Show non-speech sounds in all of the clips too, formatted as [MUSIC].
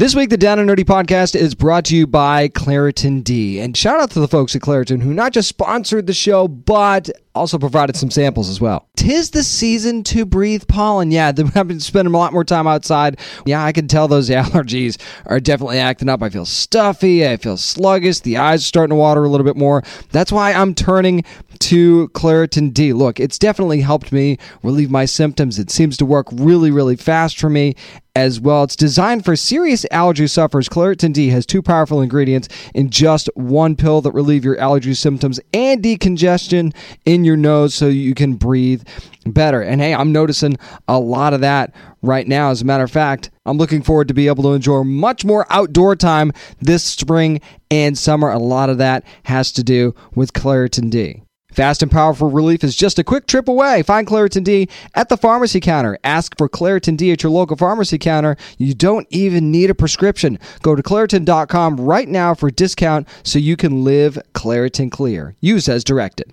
This week, the Down and Nerdy podcast is brought to you by Claritin D. And shout out to the folks at Claritin who not just sponsored the show, but also provided some samples as well. Tis the season to breathe pollen. Yeah, [LAUGHS] I've been spending a lot more time outside. Yeah, I can tell those [LAUGHS] allergies are definitely acting up. I feel stuffy. I feel sluggish. The eyes are starting to water a little bit more. That's why I'm turning to Claritin D. Look, it's definitely helped me relieve my symptoms. It seems to work really, really fast for me as well. It's designed for serious allergy sufferers. Claritin D has two powerful ingredients in just one pill that relieve your allergy symptoms and decongestion in your nose so you can breathe better. And hey, I'm noticing a lot of that right now. As a matter of fact, I'm looking forward to be able to enjoy much more outdoor time this spring and summer. A lot of that has to do with Claritin D. Fast and powerful relief is just a quick trip away. Find Claritin D at the pharmacy counter. Ask for Claritin D at your local pharmacy counter. You don't even need a prescription. Go to Claritin.com right now for a discount so you can live Claritin Clear. Use as directed.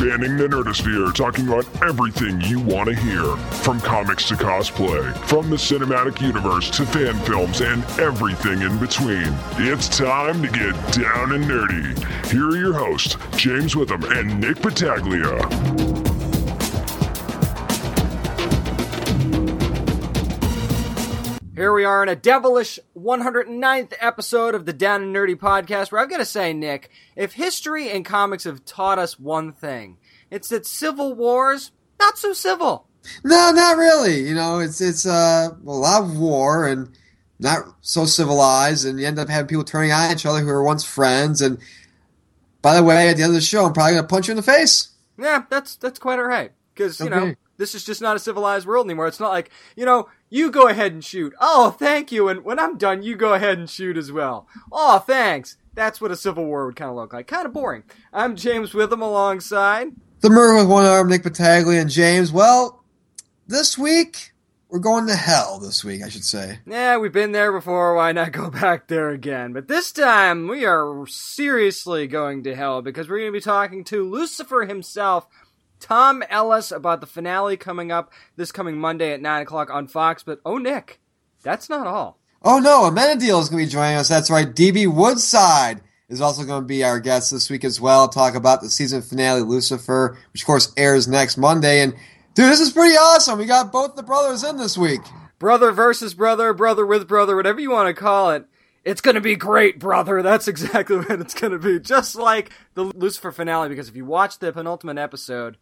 Spanning the nerdosphere, talking about everything you want to hear. From comics to cosplay, from the cinematic universe to fan films and everything in between. It's time to get down and nerdy. Here are your hosts, James Witham and Nick Battaglia. Here we are in a devilish 109th episode of the Down and Nerdy podcast where I've got to say, Nick, if history and comics have taught us one thing, it's that civil wars, not so civil. No, not really. You know, it's it's uh, a lot of war and not so civilized, and you end up having people turning on each other who were once friends. And by the way, at the end of the show, I'm probably gonna punch you in the face. Yeah, that's that's quite all right because you Okay. know this is just not a civilized world anymore. It's not like you know you go ahead and shoot. Oh, thank you. And when I'm done, you go ahead and shoot as well. Oh, thanks. That's what a civil war would kind of look like. Kind of boring. I'm James Witham alongside. The murder with one arm, Nick Battaglia and James. Well, this week we're going to hell. This week, I should say. Yeah, we've been there before. Why not go [LAUGHS] back there again? But this time, we are seriously going to hell because we're going to be talking to Lucifer himself, Tom Ellis, about the finale coming up this coming Monday at 9 o'clock on Fox. But oh, Nick, that's not all. Oh no, Amenadiel is going to be joining us. That's right. DB Woodside is also going to be our guest this week as well. Talk about the season finale, Lucifer, which of course airs next Monday. And dude, this is pretty awesome. We got both the brothers in this week. Brother versus brother, brother with brother, whatever you want to call it. It's gonna be great, brother. That's exactly [LAUGHS] what it's gonna be. Just like the Lucifer finale, because if you watch the penultimate episode,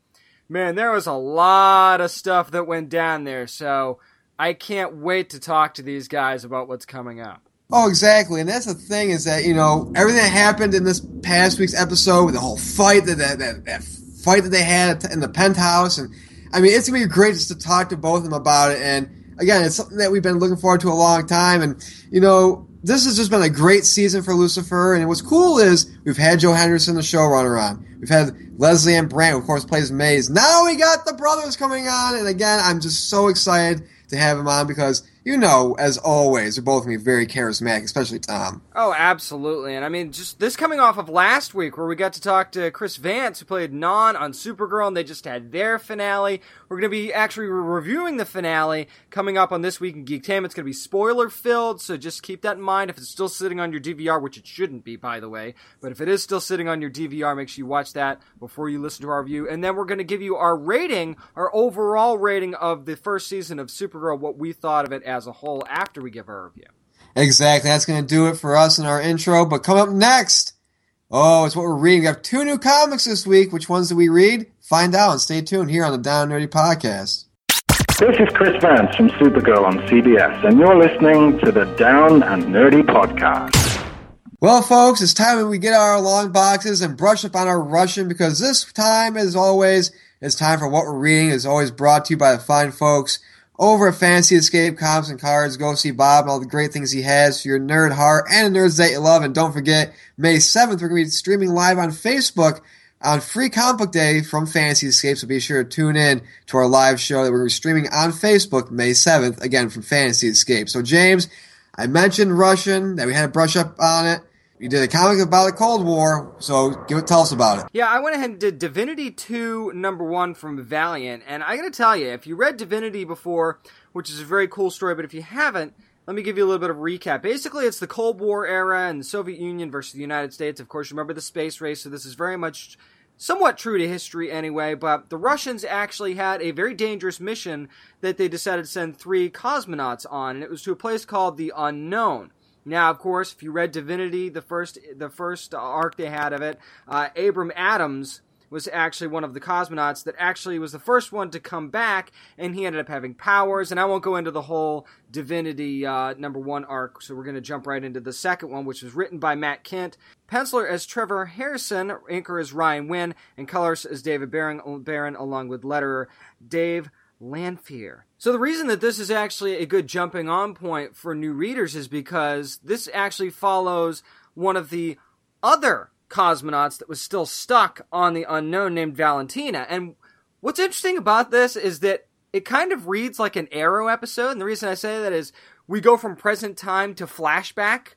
man, there was a lot of stuff that went down there. So I can't wait to talk to these guys about what's coming up. Oh, exactly. And that's the thing is that, you know, everything that happened in this past week's episode with the whole fight, that, that, that, that fight that they had in the penthouse. And I mean, it's going to be great just to talk to both of them about it. And again, it's something that we've been looking forward to a long time. And, you know, this has just been a great season for Lucifer. And what's cool is we've had Joe Henderson, the showrunner, on. We've had Lesley-Ann Brandt, who of course plays Maze. Now we got the brothers coming on. And again, I'm just so excited to have him on because, you know, as always, they're both going to be very charismatic, especially Tom. Oh, absolutely. And I mean, just this coming off of last week where we got to talk to Chris Vance, who played Non on Supergirl, and they just had their finale. We're going to be actually reviewing the finale coming up on This Week in Geek Geektainment. It's going to be spoiler filled, so just keep that in mind. If it's still sitting on your DVR, which it shouldn't be, by the way, but if it is still sitting on your DVR, make sure you watch that before you listen to our review. And then we're going to give you our rating, our overall rating of the first season of Supergirl, what we thought of it as a whole after we give our review. Exactly. That's going to do it for us in our intro. But come up next. Oh, it's what we're reading. We have two new comics this week. Which ones do we read? Find out and stay tuned here on the Down Nerdy Podcast. This is Chris Vance from Supergirl on CBS, and you're listening to the Down and Nerdy Podcast. Well, folks, it's time that we get our long boxes and brush up on our Russian because this time, as always, it's time for what we're reading. is always brought to you by the fine folks over at Fantasy Escape Comics and Cards. Go see Bob and all the great things he has for your nerd heart and nerds that you love. And don't forget, May 7th, we're going to be streaming live on Facebook on Free Comic Book Day from Fantasy Escape. So be sure to tune in to our live show that we're going to be streaming on Facebook May 7th, again from Fantasy Escape. So, James, I mentioned Russian, that we had to brush up on it. You did a comic about the Cold War, so give it, tell us about it. Yeah, I went ahead and did Divinity 2 number 1 from Valiant, and I gotta tell you, if you read Divinity before, which is a very cool story, but if you haven't, let me give you a little bit of recap. Basically, it's the Cold War era and the Soviet Union versus the United States. Of course, remember the space race, so this is very much somewhat true to history anyway, but the Russians actually had a very dangerous mission that they decided to send three cosmonauts on, and it was to a place called the Unknown. Now, of course, if you read Divinity, the first the first arc they had of it, uh, Abram Adams was actually one of the cosmonauts that actually was the first one to come back, and he ended up having powers. And I won't go into the whole Divinity uh, number one arc, so we're going to jump right into the second one, which was written by Matt Kindt. penciler as Trevor Hairsine, inker as Ryan Winn, and colors as David Baron, Baron along with letterer Dave Lanphear. So the reason that this is actually a good jumping on point for new readers is because this actually follows one of the other cosmonauts that was still stuck on the unknown named Valentina. And what's interesting about this is that it kind of reads like an Arrow episode. And the reason I say that is we go from present time to flashback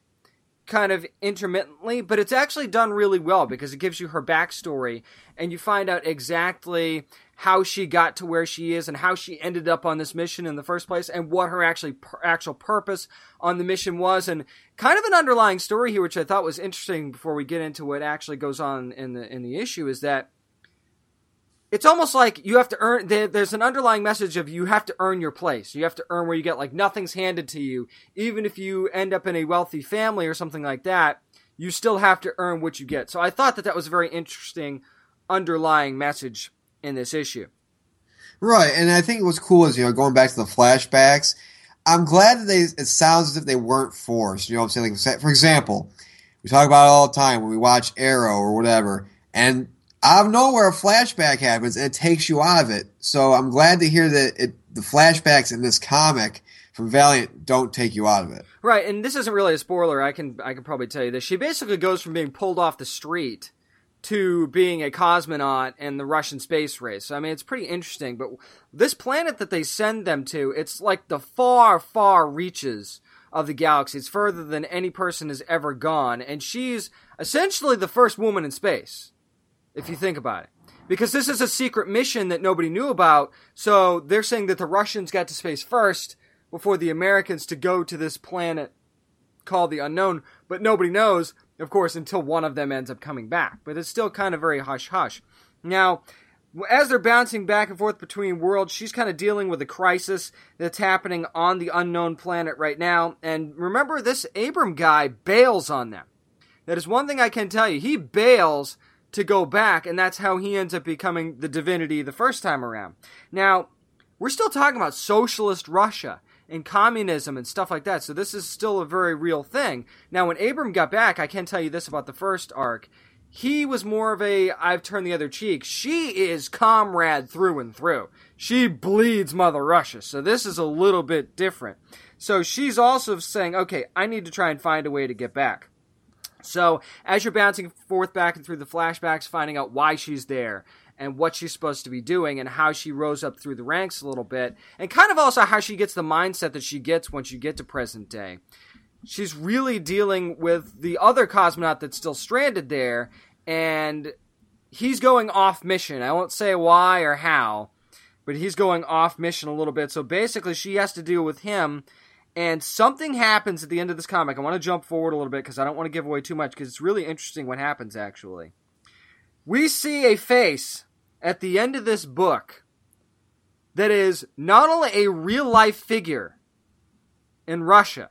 kind of intermittently, but it's actually done really well because it gives you her backstory and you find out exactly how she got to where she is and how she ended up on this mission in the first place and what her actually actual purpose on the mission was. And kind of an underlying story here which I thought was interesting before we get into what actually goes on in the in the issue is that it's almost like you have to earn there's an underlying message of you have to earn your place. You have to earn where you get like nothing's handed to you. Even if you end up in a wealthy family or something like that you still have to earn what you get. So i thought that that was a very interesting underlying message in this issue. Right, and I think what's cool is you know going back to the flashbacks. I'm glad that they. It sounds as if they weren't forced. You know what I'm saying? Like, for example, we talk about it all the time when we watch Arrow or whatever, and out of nowhere a flashback happens and it takes you out of it. So I'm glad to hear that it, the flashbacks in this comic from Valiant don't take you out of it. Right, and this isn't really a spoiler. I can I can probably tell you this. She basically goes from being pulled off the street to being a cosmonaut and the Russian space race. I mean, it's pretty interesting. But this planet that they send them to, it's like the far, far reaches of the galaxy. It's further than any person has ever gone. And she's essentially the first woman in space, if you think about it. Because this is a secret mission that nobody knew about. So they're saying that the Russians got to space first before the Americans to go to this planet called the unknown. But nobody knows of course, until one of them ends up coming back. But it's still kind of very hush hush. Now, as they're bouncing back and forth between worlds, she's kind of dealing with a crisis that's happening on the unknown planet right now. And remember, this Abram guy bails on them. That is one thing I can tell you. He bails to go back, and that's how he ends up becoming the divinity the first time around. Now, we're still talking about socialist Russia and communism and stuff like that. So this is still a very real thing. Now, when Abram got back, I can tell you this about the first arc. He was more of a I've turned the other cheek. She is comrade through and through. She bleeds Mother Russia. So this is a little bit different. So she's also saying, okay, I need to try and find a way to get back. So as you're bouncing forth back and through the flashbacks, finding out why she's there, and what she's supposed to be doing and how she rose up through the ranks a little bit, and kind of also how she gets the mindset that she gets once you get to present day. She's really dealing with the other cosmonaut that's still stranded there, and he's going off mission. I won't say why or how, but he's going off mission a little bit. So basically, she has to deal with him. And something happens at the end of this comic. I want to jump forward a little bit because I don't want to give away too much because it's really interesting what happens actually. We see a face at the end of this book that is not only a real life figure in Russia,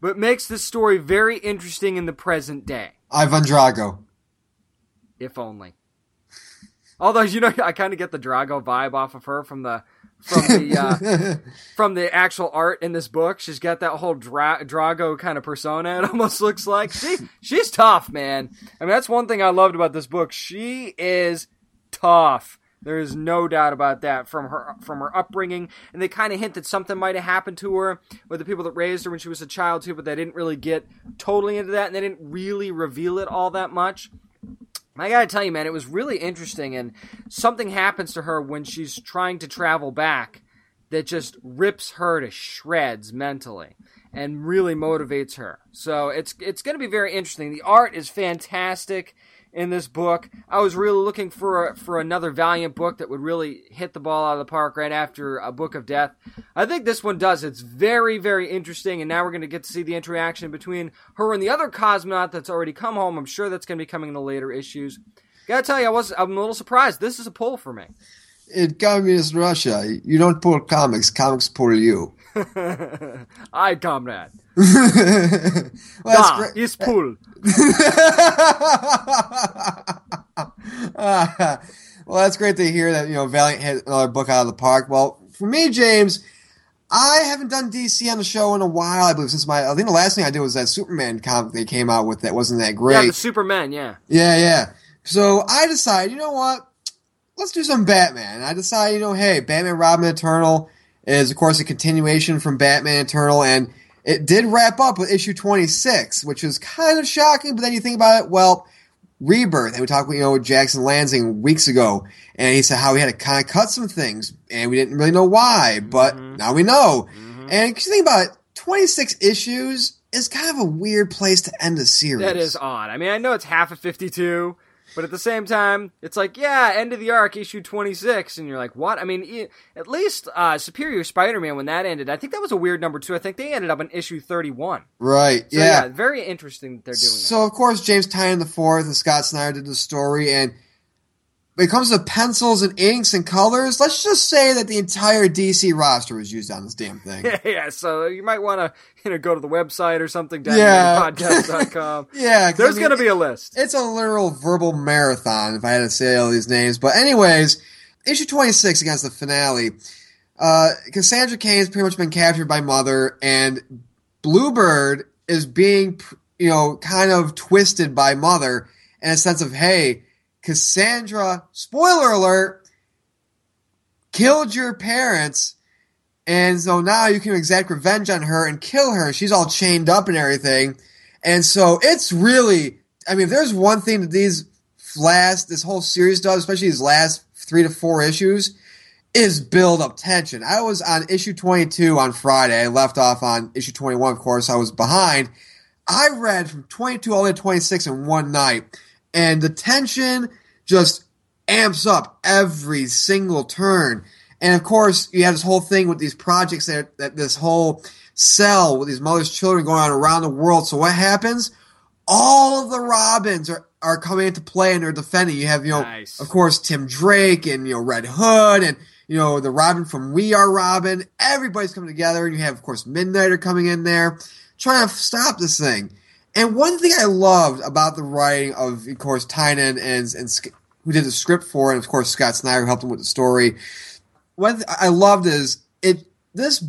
but makes the story very interesting in the present day. Ivan Drago. If only. Although you know, I kind of get the Drago vibe off of her from the from the uh, [LAUGHS] from the actual art in this book. She's got that whole Dra- Drago kind of persona. It almost looks like she she's tough, man. I mean, that's one thing I loved about this book. She is tough. There is no doubt about that from her from her upbringing, and they kind of hint that something might have happened to her with the people that raised her when she was a child too, but they didn't really get totally into that, and they didn't really reveal it all that much. I gotta tell you, man, it was really interesting, and something happens to her when she's trying to travel back that just rips her to shreds mentally and really motivates her. So it's it's to be very interesting. The art is fantastic in this book. I was really looking for a, for another Valiant book that would really hit the ball out of the park right after a Book of Death. I think this one does. It's very very interesting, and now we're going to get to see the interaction between her and the other cosmonaut that's already come home. I'm sure that's going to be coming in the later issues. Gotta tell you, I was I'm a little surprised. This is a pull for me. In communist Russia, you don't pull comics; comics pull you. [LAUGHS] Aye, comrade. [LAUGHS] well, that's Da, great. is pull. [LAUGHS] well, that's great to hear that you know Valiant hit another book out of the park. Well, for me, James, I haven't done DC on the show in a while. I believe since my I think the last thing I did was that Superman comic they came out with that wasn't that great. Yeah, the Superman. Yeah. Yeah, yeah. So I decided, you know what? Let's do some Batman. I decided, you know, hey, Batman Robin Eternal is, of course, a continuation from Batman Eternal, and it did wrap up with issue 26, which is kind of shocking, but then you think about it, well, Rebirth, and we talked, you know, with Jackson Lanzing weeks ago, and he said how he had to kind of cut some things, and we didn't really know why, but mm-hmm. now we know. Mm-hmm. And 'cause you think about it, 26 issues is kind of a weird place to end a series. That is odd. I mean, I know it's half of 52, but at the same time, it's like, yeah, end of the arc, issue 26, and you're like, what? I mean, e- at least uh, Superior Spider-Man, when that ended, I think that was a weird number two. I think they ended up in issue 31. Right, So, yeah. yeah, very interesting that they're doing So of course James the fourth and Scott Snyder did the story, and when it comes to pencils and inks and colors, let's just say that the entire DC roster was used on this damn thing. [LAUGHS] that. yeah, so you might want to you know go to the website or something, Yeah. podcast.com. [LAUGHS] yeah, 'cause, I There's mean, going to be a list. It's a literal verbal marathon if I had to say all these names. But anyways, issue 26 against the finale. Uh, Cassandra Cain's pretty much been captured by Mother, and Bluebird is being, you know, kind of twisted by Mother in a sense of, hey, Cassandra, spoiler alert, killed your parents, and so now you can exact revenge on her and kill her. She's all chained up and everything. And so it's really, I mean, if there's one thing that these last, this whole series does, especially these last three to four issues, is build up tension. I was on issue 22 on Friday. Left off on issue 21, of course. I was behind. I read from 22 all the way to 26 in one night, and the tension just amps up every single turn. And of course, you have this whole thing with these projects that, that this whole cell with these mother's children going on around the world. So what happens? All of the Robins are, are coming into play and they're defending. You have, you know, Nice. of course, Tim Drake and, you know, Red Hood and, you know, the Robin from We Are Robin. Everybody's coming together. And you have, of course, Midnighter coming in there trying to stop this thing. And one thing I loved about the writing of, of course, Tynion and, and who did the script for and of course, Scott Snyder helped him with the story. Thing I loved is it, this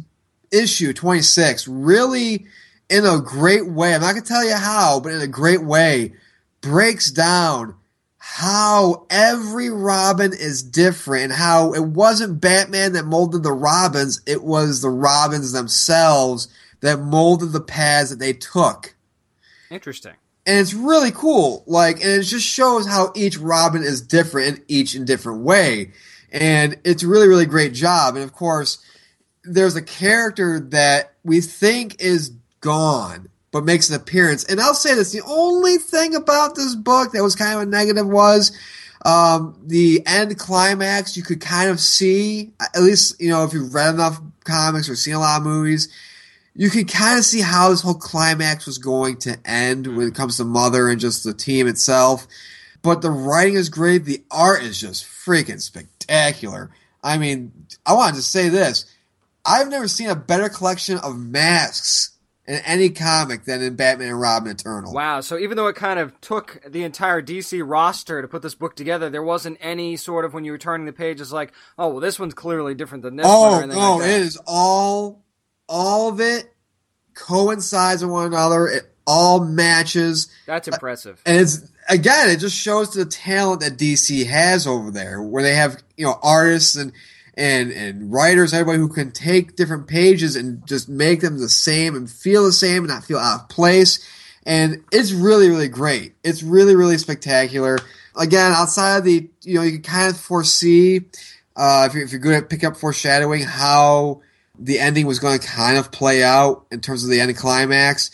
issue 26 really, in a great way, I'm not going to tell you how, but in a great way, breaks down how every Robin is different how it wasn't Batman that molded the Robins, it was the Robins themselves that molded the paths that they took. Interesting. And it's really cool. Like, and it just shows how each Robin is different in each in different way. And it's really, really great job. And of course, there's a character that we think is gone, but makes an appearance. And I'll say this: the only thing about this book that was kind of a negative was um, the end climax. You could kind of see, at least you know, if you've read enough comics or seen a lot of movies, you can kind of see how this whole climax was going to end when it comes to Mother and just the team itself. But the writing is great. The art is just freaking spectacular. I mean, I wanted to say this. I've never seen a better collection of masks in any comic than in Batman and Robin Eternal. Wow. So even though it kind of took the entire DC roster to put this book together, there wasn't any sort of when you were turning the pages like, oh, well, this one's clearly different than this one. Oh or anything no, like that. it is all all of it coincides with one another. It all matches. That's impressive. And it's again, it just shows the talent that DC has over there, where they have you know artists and and and writers, everybody who can take different pages and just make them the same and feel the same and not feel out of place. And it's really, really great. It's really, really spectacular. Again, outside of the, you know, you can kind of foresee uh, if, you're, if you're good at picking up foreshadowing how the ending was going to kind of play out in terms of the end climax.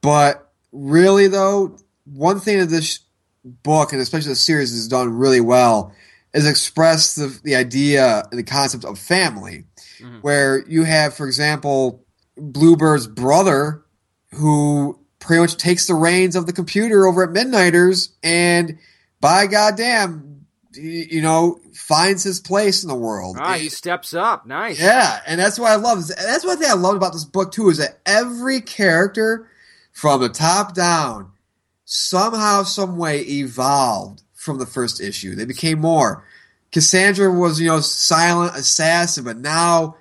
But really, though, one thing that this book and especially the series has done really well is express the, the idea and the concept of family, mm-hmm. where you have, for example, Bluebird's brother who pretty much takes the reins of the computer over at Midnighters and by goddamn, you know, finds his place in the world. Ah, he steps up. Nice. Yeah, and that's what I love. That's one thing I love about this book too is that every character from the top down somehow, some way evolved from the first issue. They became more. Cassandra was, you know, silent assassin, but now,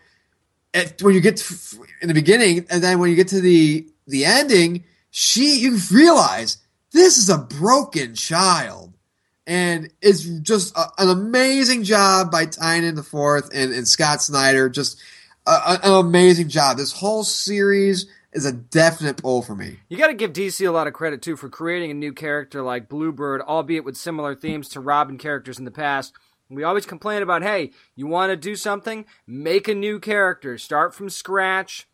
at, when you get to, in the beginning, and then when you get to the the ending, she you realize this is a broken child, and it's just a, an amazing job by Tynion the Fourth and, and Scott Snyder. Just a, an amazing job. This whole series is a definite pull for me. You got to give DC a lot of credit too for creating a new character like Bluebird, albeit with similar themes to Robin characters in the past. We always complain about, hey, you want to do something? Make a new character. Start from scratch.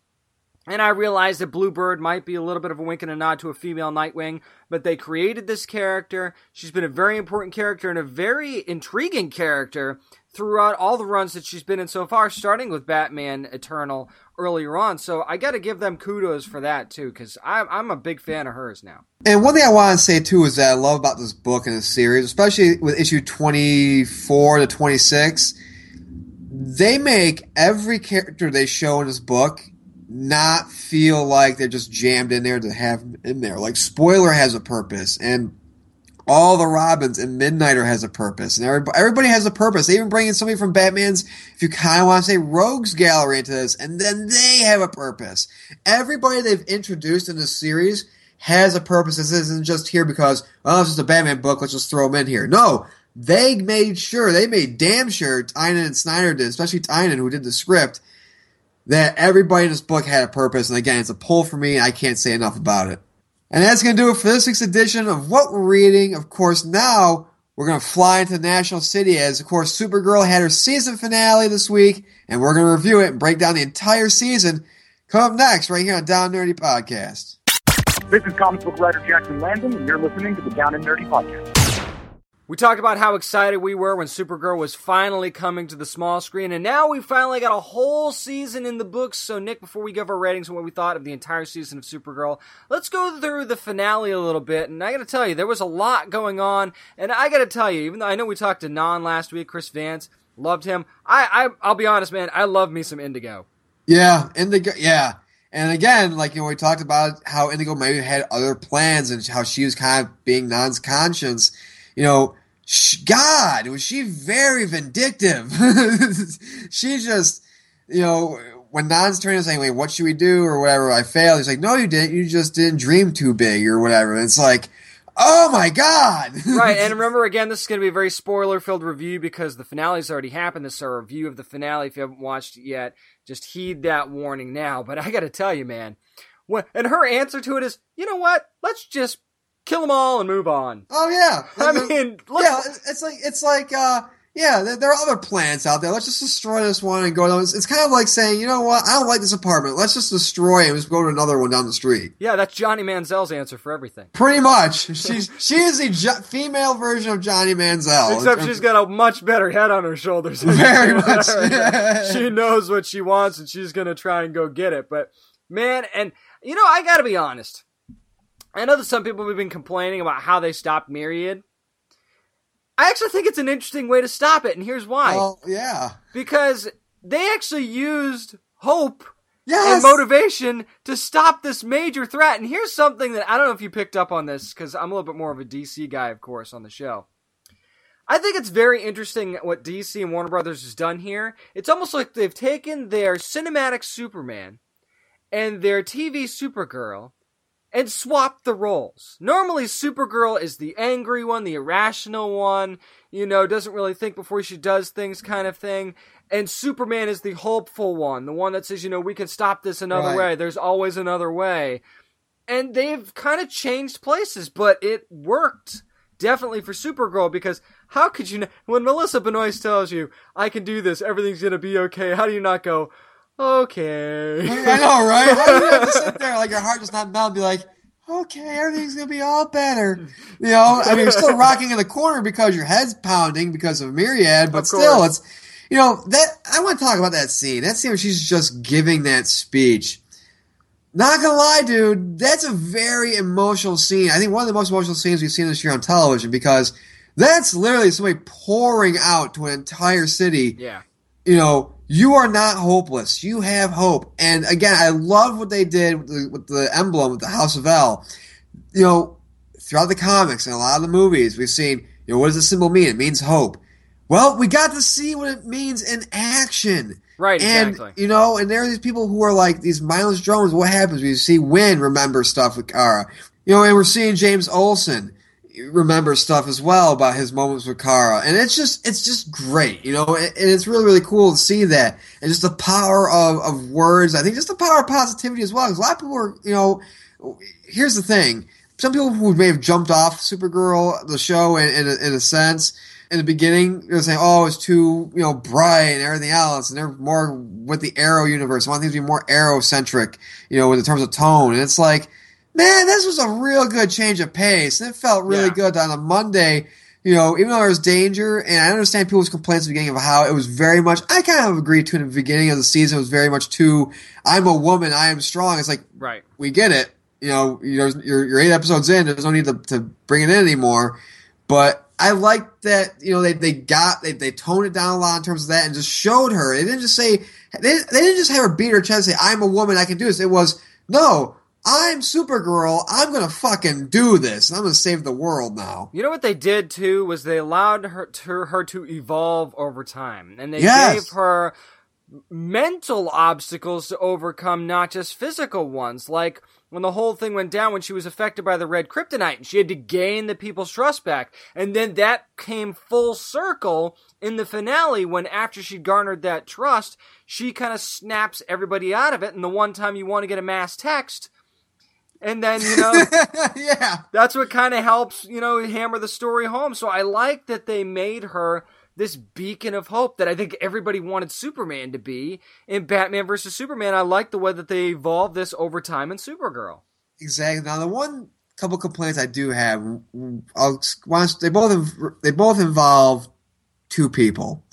And I realized that Bluebird might be a little bit of a wink and a nod to a female Nightwing, but they created this character. She's been a very important character and a very intriguing character throughout all the runs that she's been in so far, starting with Batman Eternal earlier on. So I got to give them kudos for that too, because I'm, a big fan of hers now. And one thing I want to say too is that I love about this book and this series, especially with issue 24 to 26, they make every character they show in this book not feel like they're just jammed in there to have in there. Like spoiler has a purpose, and all the Robins and Midnighter has a purpose, and everybody, everybody has a purpose. They even bring in somebody from Batman's, if you kind of want to say, Rogues Gallery into this, and then they have a purpose. Everybody they've introduced in this series has a purpose. This isn't just here because, oh, it's just a Batman book, let's just throw them in here. No, they made sure, they made damn sure, Tynion and Snyder did, especially Tynion who did the script, that everybody in this book had a purpose. And again, it's a pull for me. I can't say enough about it. And that's going to do it for this week's edition of What We're Reading. Of course, now we're going to fly into National City as, of course, Supergirl had her season finale this week, and we're going to review it and break down the entire season. Come up next, right here on Down and Nerdy Podcast. This is comic book writer Jackson Lanzing, and you're listening to the Down and Nerdy Podcast. We talked about how excited we were when Supergirl was finally coming to the small screen, and now we finally got a whole season in the books. So, Nick, before we give our ratings on what we thought of the entire season of Supergirl, let's go through the finale a little bit. And I gotta tell you, there was a lot going on, and I gotta tell you, even though I know we talked to Non last week, Chris Vance, loved him. I, I I'll be honest, man, I love me some Indigo. Yeah, Indigo, yeah. And again, like you know, we talked about how Indigo maybe had other plans and how she was kind of being Non's conscience you know, God, was she very vindictive? [LAUGHS] she just, you know, when Non's turning saying, wait, what should we do or whatever, I failed. He's like, no, you didn't. You just didn't dream too big or whatever. And it's like, oh my God. [LAUGHS] right. And remember, again, this is going to be a very spoiler filled review because the finale's already happened. This is our review of the finale. If you haven't watched it yet, just heed that warning now. But I got to tell you, man, when, and her answer to it is, you know what? Let's just kill them all and move on. Oh yeah, [LAUGHS] I mean, look, yeah, it's like it's like uh, yeah, there, there, are other plants out there. Let's just destroy this one and go. It's, it's kind of like saying, you know what, I don't like this apartment. Let's just destroy it and just go to another one down the street. Yeah, that's Johnny Manziel's answer for everything. Pretty much, [LAUGHS] she's she is the jo- female version of Johnny Manziel, except she's got a much better head on her shoulders. [LAUGHS] Very much. she knows what she wants and she's gonna try and go get it. But man, and you know, I gotta be honest. I know that some people have been complaining about how they stopped Myriad. I actually think it's an interesting way to stop it, and here's why. Well, yeah. Because they actually used hope yes! and motivation to stop this major threat. And here's something that I don't know if you picked up on this, because I'm a little bit more of a DC guy, of course, on the show. I think it's very interesting what DC and Warner Brothers has done here. It's almost like they've taken their cinematic Superman and their TV Supergirl and swap the roles. Normally, Supergirl is the angry one, the irrational one, you know, doesn't really think before she does things kind of thing. And Superman is the hopeful one, the one that says, you know, we can stop this another Right. way. There's always another way. And they've kind of changed places, but it worked definitely for Supergirl because how could you, when Melissa Benoist tells you, I can do this, everything's gonna be okay, how do you not go, okay? I know, right? How do you have to sit [LAUGHS] there like your heart does not melt and be like, okay, everything's gonna be all better. You know, I mean, you're still [LAUGHS] rocking in the corner because your head's pounding because of Myriad, but Of still, it's you know that I want to talk about that scene. That scene where she's just giving that speech. Not gonna lie, dude, that's a very emotional scene. I think one of the most emotional scenes we've seen this year on television because that's literally somebody pouring out to an entire city yeah. You know, you are not hopeless. You have hope. And again, I love what they did with the, with the emblem of the House of El. You know, throughout the comics and a lot of the movies, we've seen, you know, what does the symbol mean? It means hope. Well, we got to see what it means in action. Right, and, exactly. You know, and there are these people who are like these mindless drones. What happens when you see Winn remember stuff with Kara? You know, and we're seeing James Olsen remember stuff as well about his moments with Kara. And it's just it's just great, you know, and and it's really, really cool to see that. And just the power of, of words. I think just the power of positivity as well. Because a lot of people are, you know, here's the thing. Some people who may have jumped off Supergirl, the show, in, in, a, in a sense, in the beginning, they're saying, oh, it's too, you know, bright and everything else. And they're more with the Arrow universe. I want things to be more Arrow centric, you know, in terms of tone. And it's like, man, this was a real good change of pace. And it felt really Yeah. good on a Monday, you know, even though there was danger. And I understand people's complaints at the beginning of how it was very much, I kind of agreed to in the beginning of the season, it was very much too, I'm a woman, I am strong. It's like, Right. we get it. You know, you're, you're, you're eight episodes in. There's no need to, to bring it in anymore. But I like that, you know, they, they got, they, they toned it down a lot in terms of that and just showed her. They didn't just say, they, they didn't just have her beat her chest and say, I'm a woman, I can do this. It was, no, I'm Supergirl. I'm going to fucking do this. I'm going to save the world now. You know what they did too was they allowed her to her to evolve over time, and they Yes. gave her mental obstacles to overcome, not just physical ones. Like when the whole thing went down when she was affected by the red kryptonite, and she had to gain the people's trust back, and then that came full circle in the finale when after she garnered that trust, she kind of snaps everybody out of it. And the one time you want to get a mass text. And then, you know, [LAUGHS] yeah. that's what kind of helps, you know, hammer the story home. So I like that they made her this beacon of hope that I think everybody wanted Superman to be in Batman versus Superman. I like the way that they evolved this over time in Supergirl. Exactly. Now, the one couple complaints I do have, I'll, once they both they both involve two people.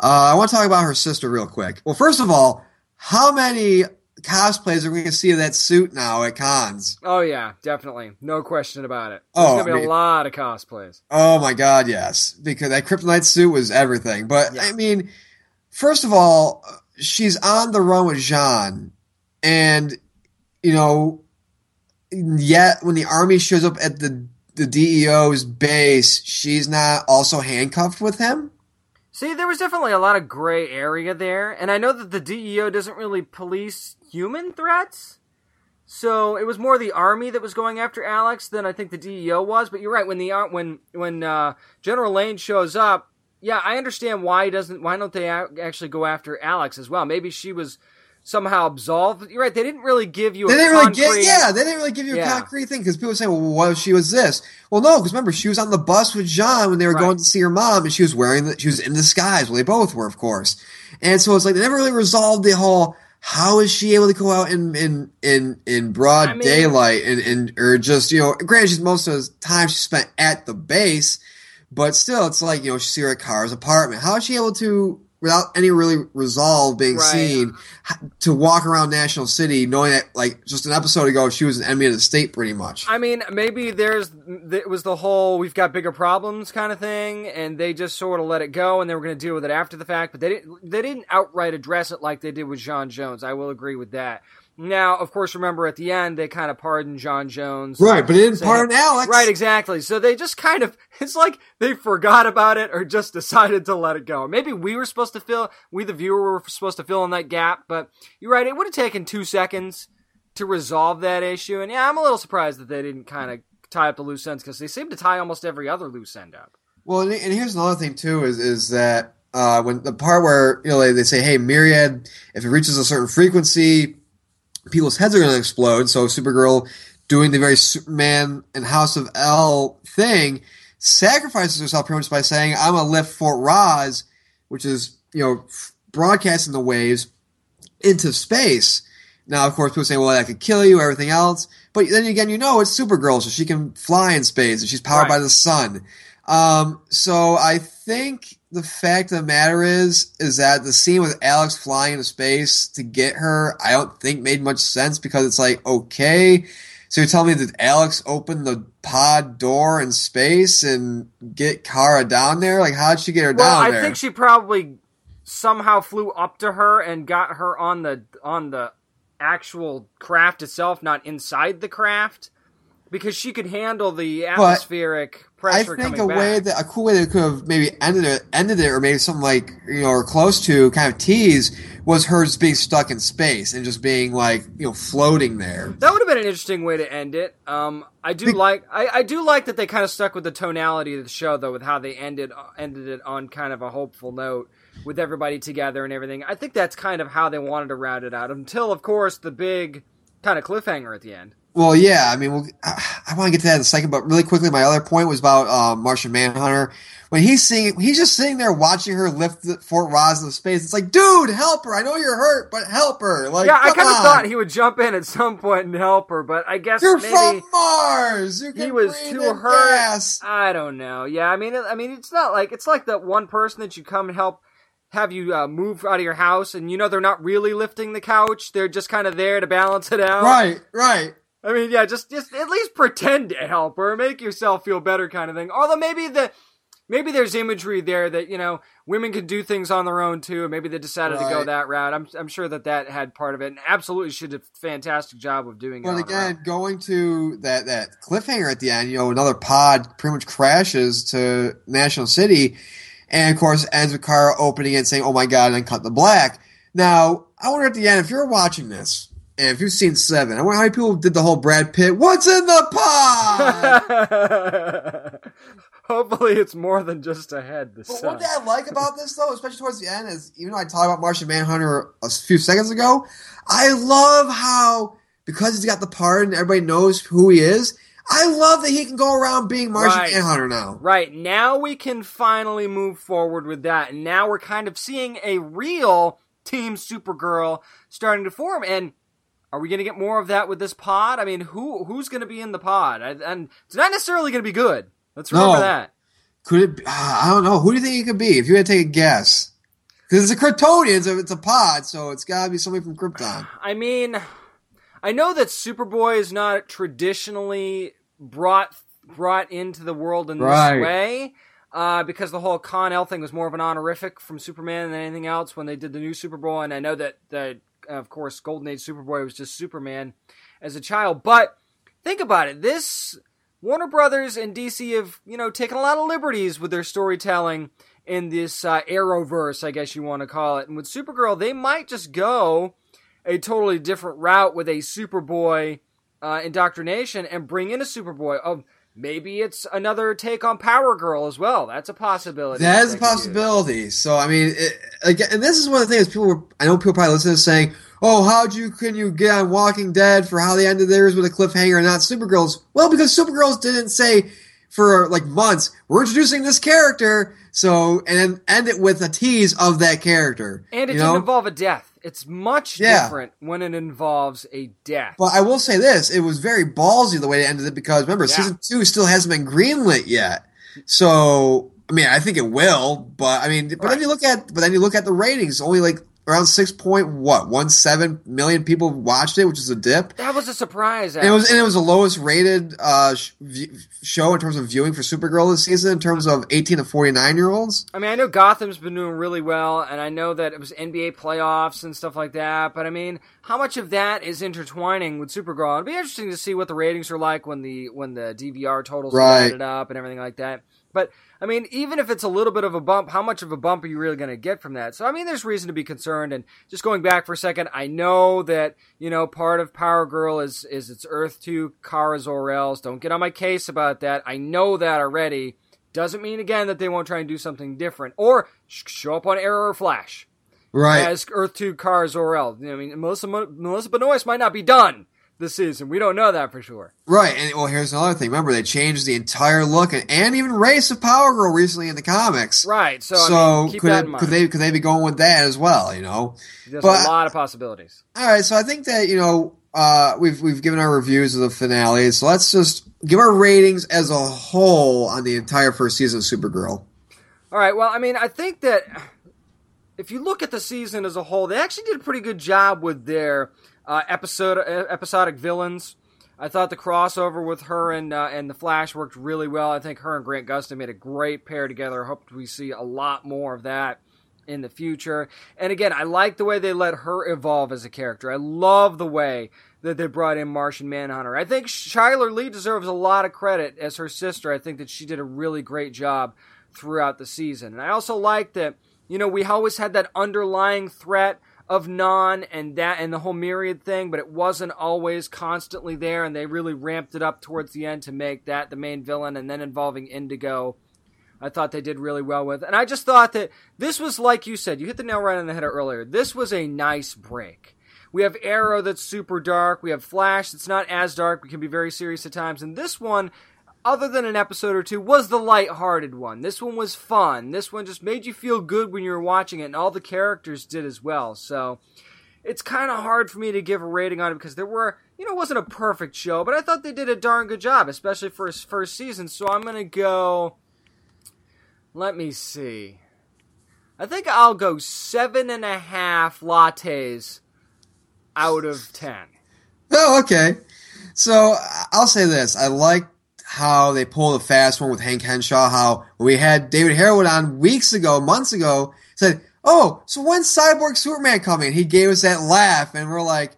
Uh, I want to talk about her sister real quick. Well, first of all, how many cosplays are we going to see of that suit now at cons? Oh yeah, definitely, no question about it. There's Oh, gonna be I mean- a lot of cosplays. Oh my god, yes, because that kryptonite suit was everything. But Yeah. I mean, first of all, she's on the run with Jean, and you know, yet when the army shows up at the the DEO's base, she's not also handcuffed with him. See, there was definitely a lot of gray area there, and I know that the DEO doesn't really police human threats. So it was more the army that was going after Alex than I think the DEO was. But you're right when the ar- when when uh, General Lane shows up, yeah, I understand why he doesn't. Why don't they actually go after Alex as well? Maybe she was somehow absolved. You're right; they didn't really give you. They a didn't really concrete- get, yeah, they didn't really give you a concrete thing because people say, well, what if she was this? Well, no, because remember, she was on the bus with John when they were Right. going to see her mom, and she was wearing, the, she was in disguise. Well, they both were, of course. And so it's like they never really resolved the whole. How is she able to go out in in in, in broad I mean- daylight and, and or just you know? Granted, she's most of the time she spent at the base, but still, it's like you know she's see her at Kara's apartment. How is she able to, without any really resolve being Right. seen, to walk around National City knowing that like just an episode ago she was an enemy of the state, pretty much? I mean, maybe there's it was the whole we've got bigger problems kind of thing, and they just sort of let it go, and they were going to deal with it after the fact. But they didn't they didn't outright address it like they did with John Jones. I will agree with that. Now, of course, remember at the end they kind of pardoned John Jones, right, but it didn't saying- pardon Alex. Right, exactly. So they just kind of, [LAUGHS] it's like they forgot about it or just decided to let it go. Maybe we were supposed to fill, we the viewer were supposed to fill in that gap, but you're right, it would have taken two seconds to resolve that issue. And yeah, I'm a little surprised that they didn't kind of tie up the loose ends because they seem to tie almost every other loose end up. Well, and, and here's another thing too is is that uh, when the part where you know they, they say, "Hey, Myriad, if it reaches a certain frequency, people's heads are going to explode." So Supergirl, doing the very Superman and House of El thing, sacrifices herself pretty much by saying, "I'm gonna lift Fort Rozz," which is you know broadcasting the waves into space. Now, of course, people say, "Well, that could kill you," everything else. But then again, you know, it's Supergirl, so she can fly in space, and she's powered Right. by the sun. Um, so I think the fact of the matter is, is that the scene with Alex flying into space to get her, I don't think made much sense because it's like, okay, so you're telling me that Alex opened the pod door in space and get Kara down there? Like, how'd she get her Well, down I there? I think she probably somehow flew up to her and got her on the on the actual craft itself, not inside the craft, because she could handle the atmospheric I pressure think coming a back. way that a cool way that could have maybe ended it, ended it, or maybe something like you know, or close to kind of tease was her just being stuck in space and just being like you know floating there. That would have been an interesting way to end it. Um, I do like I, I do like that they kind of stuck with the tonality of the show though, with how they ended ended it on kind of a hopeful note with everybody together and everything. I think that's kind of how they wanted to round it out until, of course, the big kind of cliffhanger at the end. Well, yeah, I mean, we'll, I, I want to get to that in a second, but really quickly, my other point was about uh, Martian Manhunter. When he's seeing, he's just sitting there watching her lift the Fort Rozz into space. It's like, dude, help her! I know you're hurt, but help her! Like, yeah, I kind of thought he would jump in at some point and help her, but I guess You're maybe from Mars. You can he was too hurt. gas. I don't know. Yeah, I mean, I mean, it's not like it's like that one person that you come and help have you uh, move out of your house, and you know they're not really lifting the couch; they're just kind of there to balance it out. Right, right. I mean, yeah, just just at least pretend to help or make yourself feel better, kind of thing. Although maybe the maybe there's imagery there that you know women can do things on their own too. and Maybe they decided to go that route. I'm I'm sure that that had part of it, and absolutely should have a fantastic job of doing it. But on her again, going to that, that cliffhanger at the end, you know, another pod pretty much crashes to National City, and of course ends with Kara opening it and saying, "Oh my God!" and then cut the black. Now, I wonder at the end if you're watching this. And if you've seen Seven, I wonder how many people did the whole Brad Pitt. What's in the [LAUGHS] pot? Hopefully, it's more than just a head. The But sun. one thing I like about this, though, especially towards the end, is even though I talked about Martian Manhunter a few seconds ago, I love how because he's got the part and everybody knows who he is. I love that he can go around being Martian Right. Manhunter now. Right, now we can finally move forward with that. And now we're kind of seeing a real Team Supergirl starting to form. And are we going to get more of that with this pod? I mean, who who's going to be in the pod? And- And it's not necessarily going to be good. Let's remember No. that. Could it? Be, I don't know. Who do you think it could be? If you had to take a guess, because it's a Kryptonian, so it's a pod, so it's got to be somebody from Krypton. [SIGHS] I mean, I know that Superboy is not traditionally brought brought into the world in Right. this way. Uh, because the whole Kon-El thing was more of an honorific from Superman than anything else when they did the new Superboy, and I know that that of course Golden Age Superboy was just Superman as a child. But think about it: this Warner Brothers and DC have you know taken a lot of liberties with their storytelling in this uh, Arrowverse, I guess you want to call it. And with Supergirl, they might just go a totally different route with a Superboy uh, indoctrination and bring in a Superboy. Of maybe it's another take on Power Girl as well. That's a possibility. That is a use. possibility. So I mean, it, again, and this is one of the things people. Were, I know people probably listen to this saying, "Oh, how'd you can you get on Walking Dead for how they ended theirs with a cliffhanger and not Supergirls?" Well, because Supergirls didn't say for like months we're introducing this character, so and end it with a tease of that character. And it didn't know? involve a death. It's much Yeah. different when it involves a death. But I will say this: it was very ballsy the way it ended it because remember, Yeah. season two still hasn't been greenlit yet. So I mean, I think it will, but I mean, but then you look at, but then you look at the ratings. Only like around six point what one seven million people watched it, which is a dip. that was a surprise. And it was and it was the lowest rated uh, sh- v- show in terms of viewing for Supergirl this season in terms of eighteen to forty nine year olds. I mean, I know Gotham's been doing really well, and I know that it was NBA playoffs and stuff like that. But I mean, how much of that is intertwining with Supergirl? It'd be interesting to see what the ratings are like when the when the DVR totals are Right. added up and everything like that. But I mean, even if it's a little bit of a bump, how much of a bump are you really going to get from that? So I mean, there's reason to be concerned. And just going back for a second, I know that you know part of Power Girl is is its Earth Two Kara Zor-Els. Don't get on my case about that. I know that already. Doesn't mean again that they won't try and do something different or show up on Arrow or Flash Right. as Earth Two Kara Zor-El. I mean, Melissa Melissa Benoist might not be done this season. We don't know that for sure. Right, and well, here's another thing. Remember, they changed the entire look and, and even race of Power Girl recently in the comics. Right. So, So, I mean, keep could that it, in mind. could they could they be going with that as well? You know. There's but- a lot of possibilities. All right, so I think that you know uh, we've we've given our reviews of the finale. So let's just give our ratings as a whole on the entire first season of Supergirl. All right. Well, I mean, I think that if you look at the season as a whole, they actually did a pretty good job with their uh, episode episodic villains. I thought the crossover with her and uh, and the Flash worked really well. I think her and Grant Gustin made a great pair together. I hope we see a lot more of that in the future. And again, I like the way they let her evolve as a character. I love the way that they brought in Martian Manhunter. I think Chyler Leigh deserves a lot of credit as her sister. I think that she did a really great job throughout the season. And I also like that, you know, we always had that underlying threat of Non and that and the whole myriad thing, but it wasn't always constantly there and they really ramped it up towards the end to make that the main villain and then involving Indigo. I thought they did really well with. And I just thought that this was like you said, you hit the nail right on the head earlier. This was a nice break. We have Arrow that's super dark. We have Flash that's not as dark, We can be very serious at times. And this one, other than an episode or two, was the light-hearted one. This one was fun. This one just made you feel good when you were watching it, and all the characters did as well. So it's kind of hard for me to give a rating on it because there were, you know, it wasn't a perfect show, but I thought they did a darn good job, especially for its first season. So I'm gonna go. Let me see. I think I'll go seven and a half lattes out of ten. Oh, okay. So I'll say this: I like how they pulled a fast one with Hank Henshaw. How we had David Harewood on weeks ago, months ago, said, "Oh, so when's Cyborg Superman coming?" He gave us that laugh, and we're like,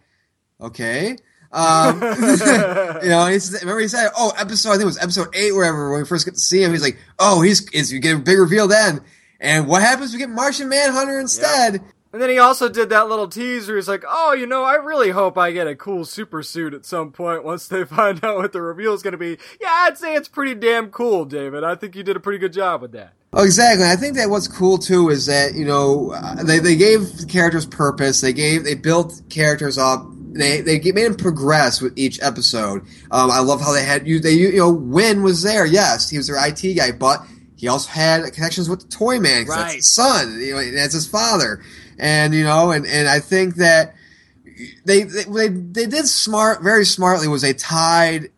"Okay." Um, [LAUGHS] you know, he's, remember he said, "Oh, episode I think it was episode eight, wherever when we first get to see him." He's like, "Oh, he's is you get a big reveal then." And what happens? We get Martian Manhunter instead. And then he also did that little teaser. He's like, "Oh, you know, I really hope I get a cool super suit at some point once they [LAUGHS] find out what the reveal is going to be." Yeah, I'd say it's pretty damn cool, David. I think you did a pretty good job with that. Oh, exactly. I think that what's cool too is that you know uh, they they gave characters purpose. They gave they built characters up. They they made them progress with each episode. Um, I love how they had you. They you know Winn was there. Yes, he was their IT guy, but he also had connections with the Toy Man. 'cause That's Right. his son. You know, that's his father. And you know, and and I think that they they they, did smart very smartly was they tied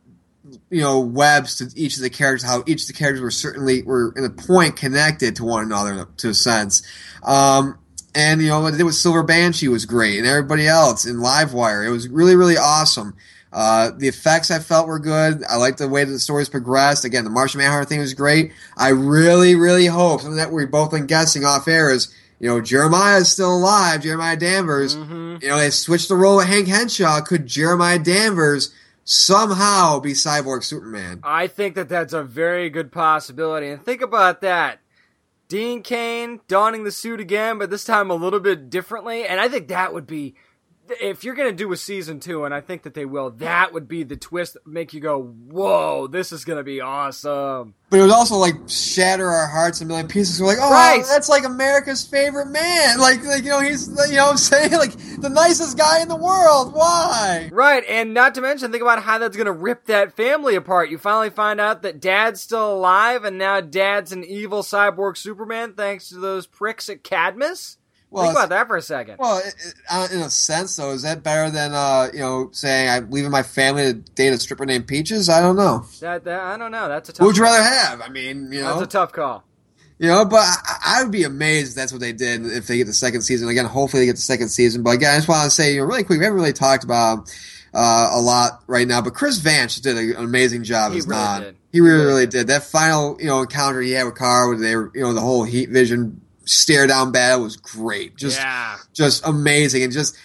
you know webs to each of the characters how each of the characters were certainly were in a point connected to one another to a sense um and you know what they did with silver banshee was great and everybody else in livewire it was really really awesome uh, the effects I felt were good. I liked the way that the stories progressed. Again, the Martian Manhunter thing was great. I really, really hope something that we've both been guessing off air is, you know, Jeremiah is still alive. Jeremiah Danvers. Mm-hmm. You know, they switched the role with Hank Henshaw. Could Jeremiah Danvers somehow be Cyborg Superman? I think that that's a very good possibility. And think about that. Dean Cain donning the suit again, but this time a little bit differently. And I think that would be, if you're going to do a season two, and I think that they will, that would be the twist that make you go, whoa, this is going to be awesome. But it would also like shatter our hearts in a million pieces. We're like, oh, Right. that's like America's favorite man. Like, like you know, he's you know what I'm [LAUGHS] saying like the nicest guy in the world. Why? Right, and not to mention, think about how that's going to rip that family apart. You finally find out that dad's still alive, and now dad's an evil cyborg Superman thanks to those pricks at Cadmus. Well, think about that for a second. Well, it, it, uh, in a sense, though, is that better than uh, you know saying I'm leaving my family to date a stripper named Peaches? I don't know. that, that I don't know. That's a tough. What would you rather have? I mean, you know, That's a tough call. you know, but I, I would be amazed if that's what they did if they get the second season. Again, hopefully they get the second season. But again, I just want to say, you know, really quick, we haven't really talked about uh, a lot right now, but Chris Vance did an amazing job He as really did. He really, really did. That final, you know, encounter he had with Kara, where they were, you know, the whole heat vision stare down battle was great. Just yeah. just amazing and just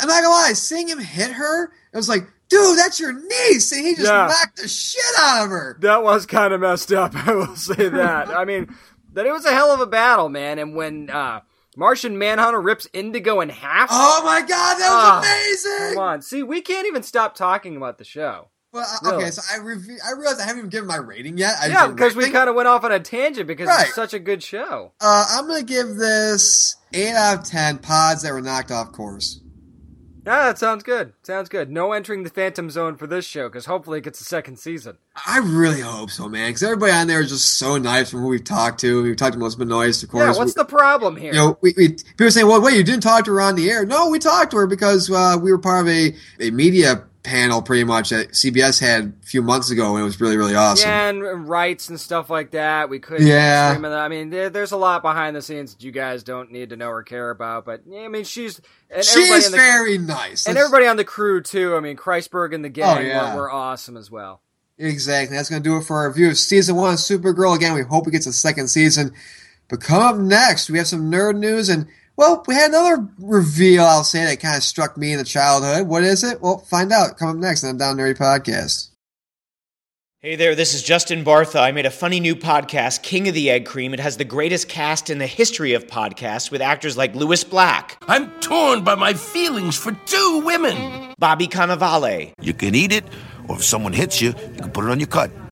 I'm not gonna lie, seeing him hit her, it was like dude, that's your niece, and he just Yeah. knocked the shit out of her. That was kind of messed up. I will [LAUGHS] say that. I mean, that it was a hell of a battle, man. And when uh, Martian Manhunter rips Indigo in half, Oh my god, that was Ah, amazing! come on, see, we can't even stop talking about the show. Well, uh, okay, so I rev- I realized I haven't even given my rating yet. I Yeah, because we kind of went off on a tangent because Right. it's such a good show. Uh, I'm gonna give this eight out of ten pods that were knocked off course. Yeah, that sounds good. Sounds good. No entering the Phantom Zone for this show because hopefully it gets a second season. I really hope so, man. Because everybody on there is just so nice from who we've talked to. We've talked to Melissa Benoist, of course. Yeah, what's We- the problem here? you know, we, we people saying, "Well, wait, you didn't talk to her on the air?" No, we talked to her because uh, we were part of a, a media panel, pretty much that CBS had a few months ago, and it was really, really awesome. Yeah, and, rights and stuff like that. We couldn't. Yeah. I mean, there, there's a lot behind the scenes that you guys don't need to know or care about. But yeah, I mean, she's and everybody She's the, very nice. and Let's- everybody on the crew too. I mean, Kreisberg and the oh, gang Oh, yeah. were, were awesome as well. Exactly. That's going to do it for our review of season one of Supergirl. Again, we hope it gets a second season. But come up next, we have some nerd news. And, well, we had another reveal, I'll say, that kind of struck me in the childhood. What is it? Well, find out. Come up next on the Down Nerdy Podcast. Hey there, this is Justin Bartha. I made a funny new podcast, King of the Egg Cream. It has the greatest cast in the history of podcasts with actors like Lewis Black, I'm torn by my feelings for two women. Bobby Cannavale, You can eat it, or if someone hits you, you can put it on your cut.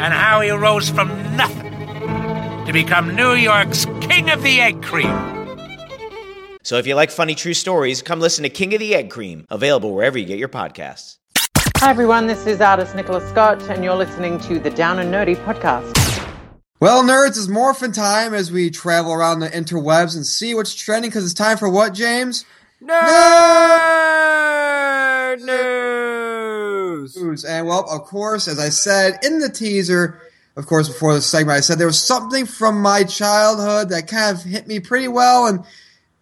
and how he rose from nothing to become New York's King of the Egg Cream. So if you like funny true stories, come listen to King of the Egg Cream, available wherever you get your podcasts. Hi everyone, this is artist Nicola Scott, and you're listening to the Down and Nerdy podcast. Well, nerds, it's morphin' time as we travel around the interwebs and see what's trending because it's time for what, James? Nerd news. News. And, well, of course, as I said in the teaser, of course, before the segment, I said there was something from my childhood that kind of hit me pretty well. And,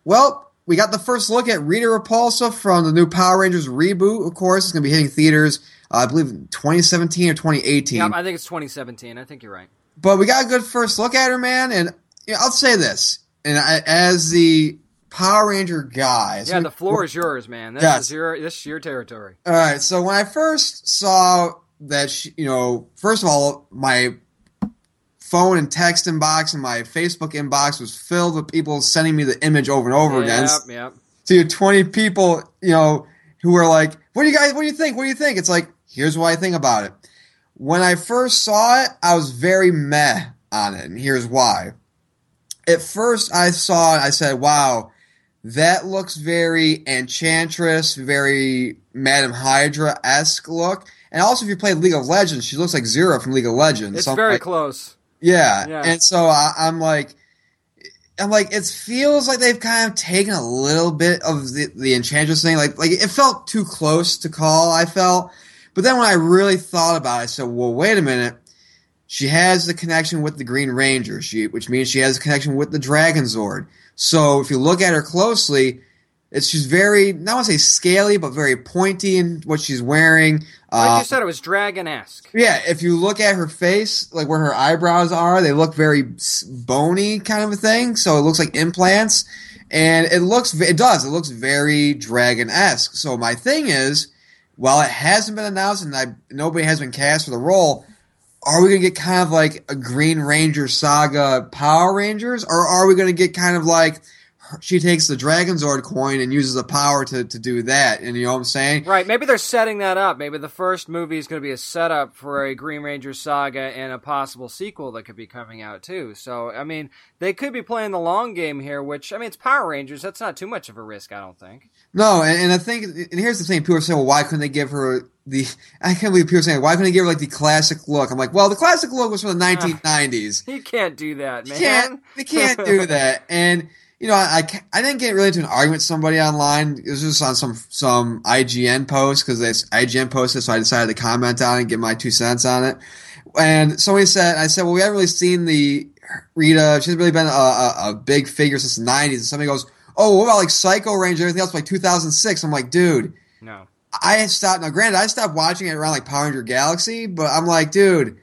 well, we got the first look at Rita Repulsa from the new Power Rangers reboot, of course. It's going to be hitting theaters, uh, I believe, in 2017 or 2018. Yeah, I think it's 2017. I think you're right. But we got a good first look at her, man. And you know, I'll say this, and I, as the Power Ranger guy, so Yeah, the floor is yours, man. This Yes. is your this is your territory. All right. So when I first saw that, she, you know, first of all, my phone and text inbox and my Facebook inbox was filled with people sending me the image over and over again. Yep, yep. To 20 people, you know, who were like, "What do you guys? What do you think? What do you think?" It's like, here's what I think about it. When I first saw it, I was very meh on it, and here's why. At first, I saw it, I said, "Wow, that looks very Enchantress, very Madam Hydra esque look." And also, if you played League of Legends, she looks like Zero from League of Legends. It's So very like- close. yeah. Yeah. And so I, I'm like, I'm like, it feels like they've kind of taken a little bit of the, the Enchantress thing. Like, like it felt too close to call. I felt, but then when I really thought about it, I said, well, wait a minute. She has the connection with the Green Ranger, she, which means she has a connection with the Dragon Zord. So if you look at her closely, it's she's very, not want to say scaly, but very pointy in what she's wearing. Like Uh, you said, it was dragon esque. yeah, if you look at her face, like where her eyebrows are, they look very bony, kind of a thing. So it looks like implants, and it looks it does it looks very dragon esque. So my thing is, while it hasn't been announced and I, nobody has been cast for the role, are we gonna get kind of like a Green Ranger saga Power Rangers, or are we gonna get kind of like she takes the Dragon Zord coin and uses the power to, to do that? And you know what I'm saying? Right, maybe they're setting that up. Maybe the first movie is going to be a setup for a Green Ranger saga and a possible sequel that could be coming out too. So, I mean, they could be playing the long game here, which, I mean, it's Power Rangers. That's not too much of a risk, I don't think. No, and, and I think, and here's the thing: people are saying, "Well, why couldn't they give her the?" [LAUGHS] I can't believe people are saying, "Why couldn't they give her like the classic look?" I'm like, "Well, the classic look was from the 1990s. You can't do that, You man. can't, they can't do [LAUGHS] that." And you know, I, I, I didn't get really into an argument with somebody online. It was just on some some IGN post because this IGN posted, so I decided to comment on it and give my two cents on it. And somebody said, I said, well, we haven't really seen the Rita. She's really been a, a, a big figure since the '90s. And somebody goes, oh, what about like Psycho Ranger, and everything else, like 2006? I'm like, dude. No. I stopped. Now, granted, I stopped watching it around like Power Ranger Galaxy, but I'm like, dude,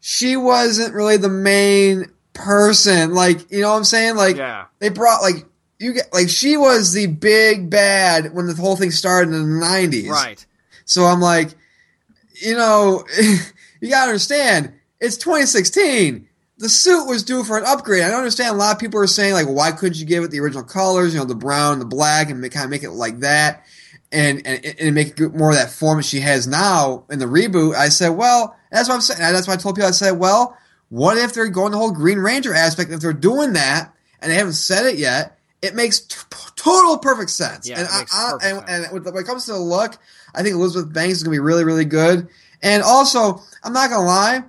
she wasn't really the main person. Like, you know what I'm saying? Like, Yeah. they brought like you get like she was the big bad when the whole thing started in the 90s. Right. So I'm like, you know, [LAUGHS] you gotta understand, it's 2016. The suit was due for an upgrade. I don't understand. A lot of people are saying like, why couldn't you give it the original colors? You know, the brown, the black, and kind of make it like that, and and, and make it more of that form that she has now in the reboot. I said, well, that's what I'm saying. That's why I told people. I said, well, what if they're going the whole Green Ranger aspect? If they're doing that and they haven't said it yet, it makes t- total perfect sense. Yeah, and I, makes I- perfect and, and when it comes to the look, I think Elizabeth Banks is going to be really, really good. And also, I'm not going to lie,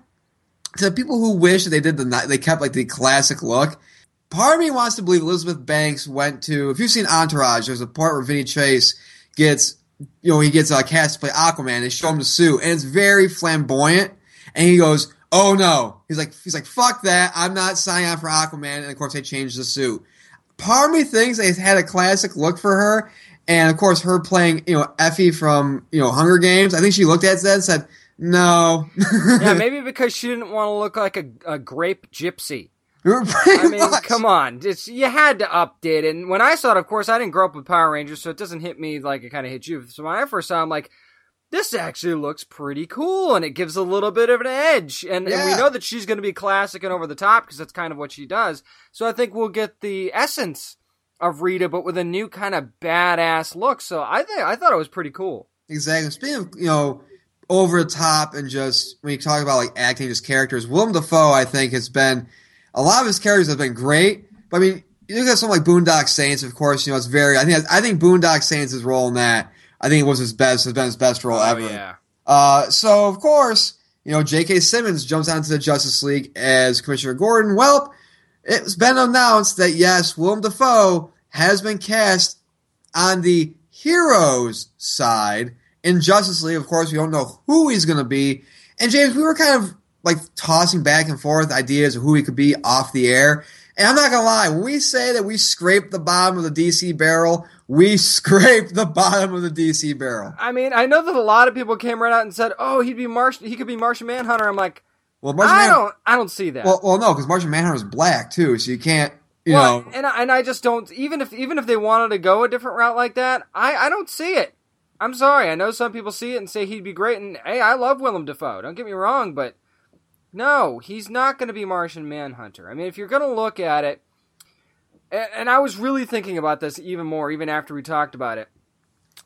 to the people who wish they did the they kept like the classic look. Part of me wants to believe Elizabeth Banks went to. If you've seen Entourage, there's a part where Vinny Chase gets, you know, he gets a cast to play Aquaman. They show him the suit, and it's very flamboyant. And he goes, "Oh no!" He's like, he's like, "Fuck that! I'm not signing on for Aquaman." And of course, they changed the suit. Part of me thinks they had a classic look for her, and of course, her playing, you know, Effie from you know Hunger Games. I think she looked at that and said, "No." [LAUGHS] yeah, maybe [LAUGHS] because she didn't want to look like a, a grape gypsy. [LAUGHS] I mean, much. come on. It's, you had to update it. And when I saw it, of course, I didn't grow up with Power Rangers, so it doesn't hit me like it kind of hit you. So when I first saw it, I'm like, this actually looks pretty cool, and it gives a little bit of an edge. And, and we know that she's going to be classic and over the top because that's kind of what she does. So I think we'll get the essence of Rita, but with a new kind of badass look. So I think I thought it was pretty cool. Exactly. Speaking of, you know, over the top and just when you talk about like acting as characters, Willem Dafoe, I think, has been a lot of his characters have been great. But I mean, you look at something like Boondock Saints, of course, you know, it's very. I think I think Boondock Saints' role in that, I think it was his best, has been his best role ever. Oh, yeah. Uh, so of course, you know, J.K. Simmons jumps onto the Justice League as Commissioner Gordon. Well, it's been announced that yes, Willem Dafoe has been cast on the heroes side in Justice League. Of course, we don't know who he's going to be. And James, we were kind of like tossing back and forth ideas of who he could be off the air. And I'm not gonna lie, when we say that we scraped the bottom of the DC barrel, we [LAUGHS] scraped the bottom of the DC barrel. I mean, I know that a lot of people came right out and said, "Oh, he'd be Martian. He could be Martian Manhunter." I'm like, Well, Martian I Man- don't, I don't see that. Well, well, no, because Martian Manhunter is black too, so you can't, you well, know. and I, and I just don't. Even if even if they wanted to go a different route like that, I I don't see it. I'm sorry. I know some people see it and say he'd be great, and hey, I love Willem Dafoe. Don't get me wrong, but no, he's not going to be Martian Manhunter. I mean, if you're going to look at it, and, and I was really thinking about this even more, even after we talked about it.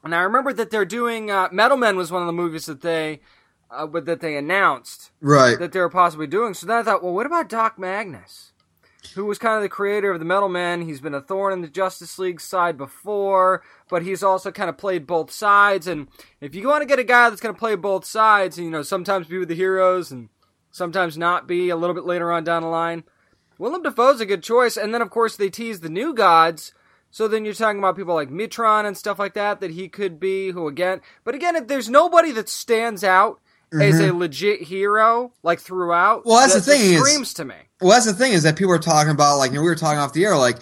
And I remember that they're doing uh, Metal Men was one of the movies that they uh, but that they announced Right. that they were possibly doing. So then I thought, well, what about Doc Magnus, who was kind of the creator of the Metal Men? He's been a thorn in the Justice League side before, but he's also kind of played both sides. And if you want to get a guy that's going to play both sides, and you know, sometimes be with the heroes and sometimes not be a little bit later on down the line, Willem Dafoe's a good choice. And then, of course, they tease the new gods. So then you're talking about people like Metron and stuff like that that he could be. Who again? But again, there's nobody that stands out as a Mhm. legit hero, like throughout, Well, that's that- the thing that is- screams to me. Well, that's the thing is that people are talking about like you know, we were talking off the air like,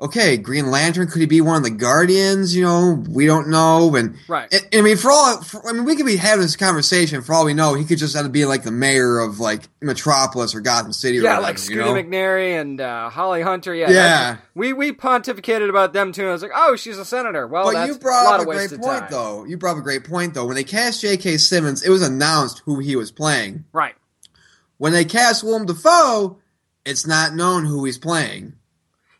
okay, Green Lantern could he be one of the Guardians? You know, we don't know. And Right. and- I mean, for all, for, I mean, we could be having this conversation. For all we know, he could just end up being like the mayor of like Metropolis or Gotham City. Or Yeah, whatever, like you Scooter know? McNairy and uh, Holly Hunter. Yeah, Yeah. We we pontificated about them too. And I was like, oh, she's a senator. Well, but that's you brought a lot up of a great point, time. though. You brought up a great point, though. When they cast J.K. Simmons, it was announced who he was playing. Right. When they cast Willem Dafoe, it's not known who he's playing.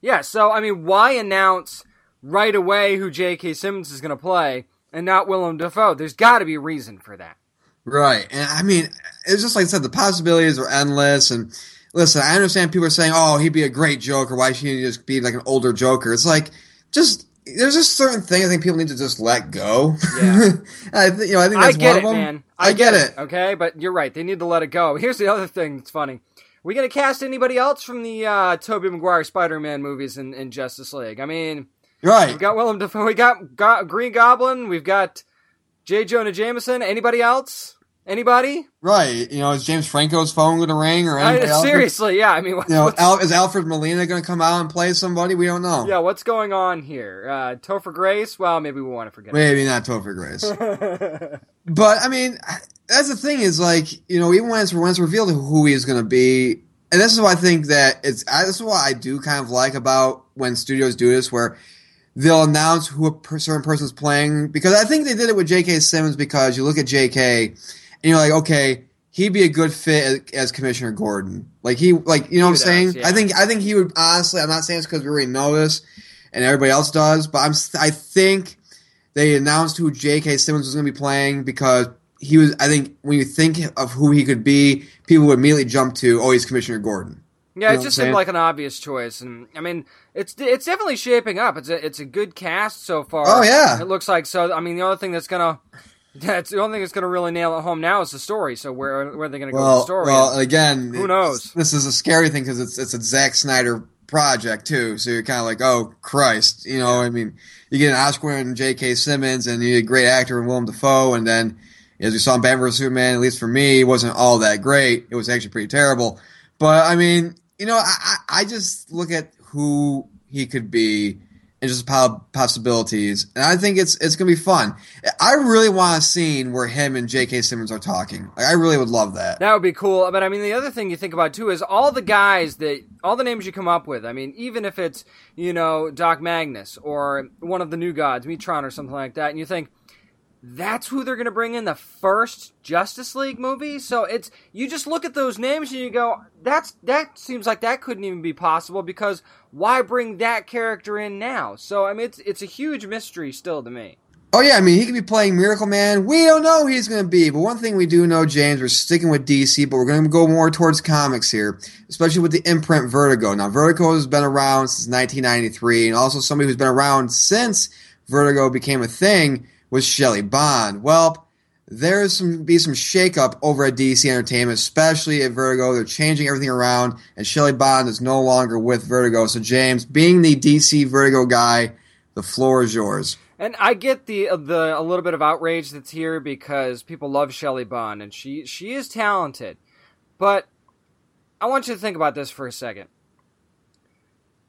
Yeah, so I mean, why announce right away who J.K. Simmons is going to play and not Willem Dafoe? There's got to be a reason for that. Right. And I mean, it's just like I said, the possibilities are endless. And listen, I understand people are saying, oh, he'd be a great Joker. Why should he just be like an older Joker? It's like, just, there's just certain things I think people need to just let go. Yeah. [LAUGHS] I, th- you know, I think I get one it, of them. man. I, get, it. Okay, but you're right. They need to let it go. Here's the other thing that's funny. We gonna cast anybody else from the uh, Tobey Maguire Spider-Man movies in, in Justice League? I mean, right? We got Willem Dafoe. We got, got Green Goblin. We've got J. Jonah Jameson. Anybody else? Anybody? Right. You know, is James Franco's phone going to ring or I, anything? seriously, yeah. I mean, what, you know, Al, is Alfred Molina going to come out and play somebody? We don't know. Yeah, what's going on here? Uh, Topher Grace? Well, maybe we want to forget. Maybe not Topher Grace. [LAUGHS] but I mean, that's the thing is like you know, even when it's when it's revealed who he is going to be, and this is why I think that it's. I, this is what I do kind of like about when studios do this, where they'll announce who a certain person's playing because I think they did it with J.K. Simmons because you look at J.K. and you're like, okay, he'd be a good fit as, as Commissioner Gordon. Like he, like you know what I'm saying? yeah. I think I think he would honestly. I'm not saying it's because we already know this and everybody else does, but I'm I think they announced who J.K. Simmons was going to be playing because he was. I think when you think of who he could be, people would immediately jump to, oh, he's Commissioner Gordon. Yeah, You it just seemed like an obvious choice, and I mean, it's it's definitely shaping up. It's a it's a good cast so far. Oh, yeah. it looks like so. I mean, the other thing that's gonna [LAUGHS] that's the only thing that's gonna really nail it home now is the story. So where where are they gonna go with the story? well, again, Who knows? This is a scary thing because it's it's a Zack Snyder project too. So you're kind of like, oh Christ, you know. I mean, you get an Oscar-winning J.K. Simmons and you get a great actor in Willem Dafoe, and then as we saw in Batman vs Superman, at least for me, it wasn't all that great. It was actually pretty terrible. But I mean, you know, I I, just look at who he could be and just possibilities, and I think it's it's gonna be fun. I really want a scene where him and J.K. Simmons are talking. Like, I really would love that. That would be cool. But I mean, the other thing you think about too is all the guys that, all the names you come up with. I mean, even if it's, you know, Doc Magnus or one of the new gods, Metron or something like that, and you think, that's who they're going to bring in the first Justice League movie. So it's you just look at those names and you go, that's that seems like that couldn't even be possible because why bring that character in now? So I mean, it's it's a huge mystery still to me. Oh yeah, I mean he could be playing Miracle Man. We don't know who he's going to be, but one thing we do know, James, we're sticking with DC, but we're going to go more towards comics here, especially with the imprint Vertigo. Now Vertigo has been around since 1993, and also somebody who's been around since Vertigo became a thing was Shelly Bond. Well, there's some be some shakeup over at DC Entertainment, especially at Vertigo. They're changing everything around, and Shelly Bond is no longer with Vertigo. So James, being the DC Vertigo guy, the floor is yours. And I get the uh, the a little bit of outrage that's here because people love Shelly Bond and she she is talented. But I want you to think about this for a second.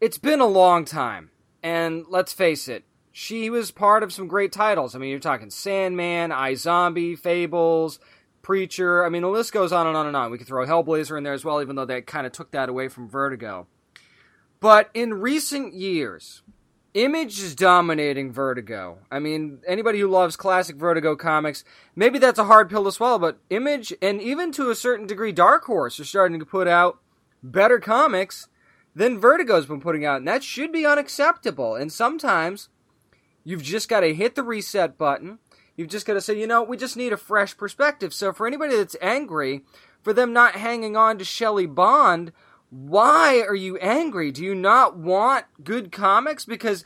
It's been a long time, and let's face it, she was part of some great titles. I mean, you're talking Sandman, iZombie, Fables, Preacher. I mean, the list goes on and on and on. We could throw Hellblazer in there as well, even though they kind of took that away from Vertigo. But in recent years, Image is dominating Vertigo. I mean, anybody who loves classic Vertigo comics, maybe that's a hard pill to swallow, but Image, and even to a certain degree, Dark Horse are starting to put out better comics than Vertigo's been putting out, and that should be unacceptable. And sometimes you've just got to hit the reset button. You've just got to say, you know, we just need a fresh perspective. So for anybody that's angry for them not hanging on to Shelly Bond, why are you angry? Do you not want good comics? Because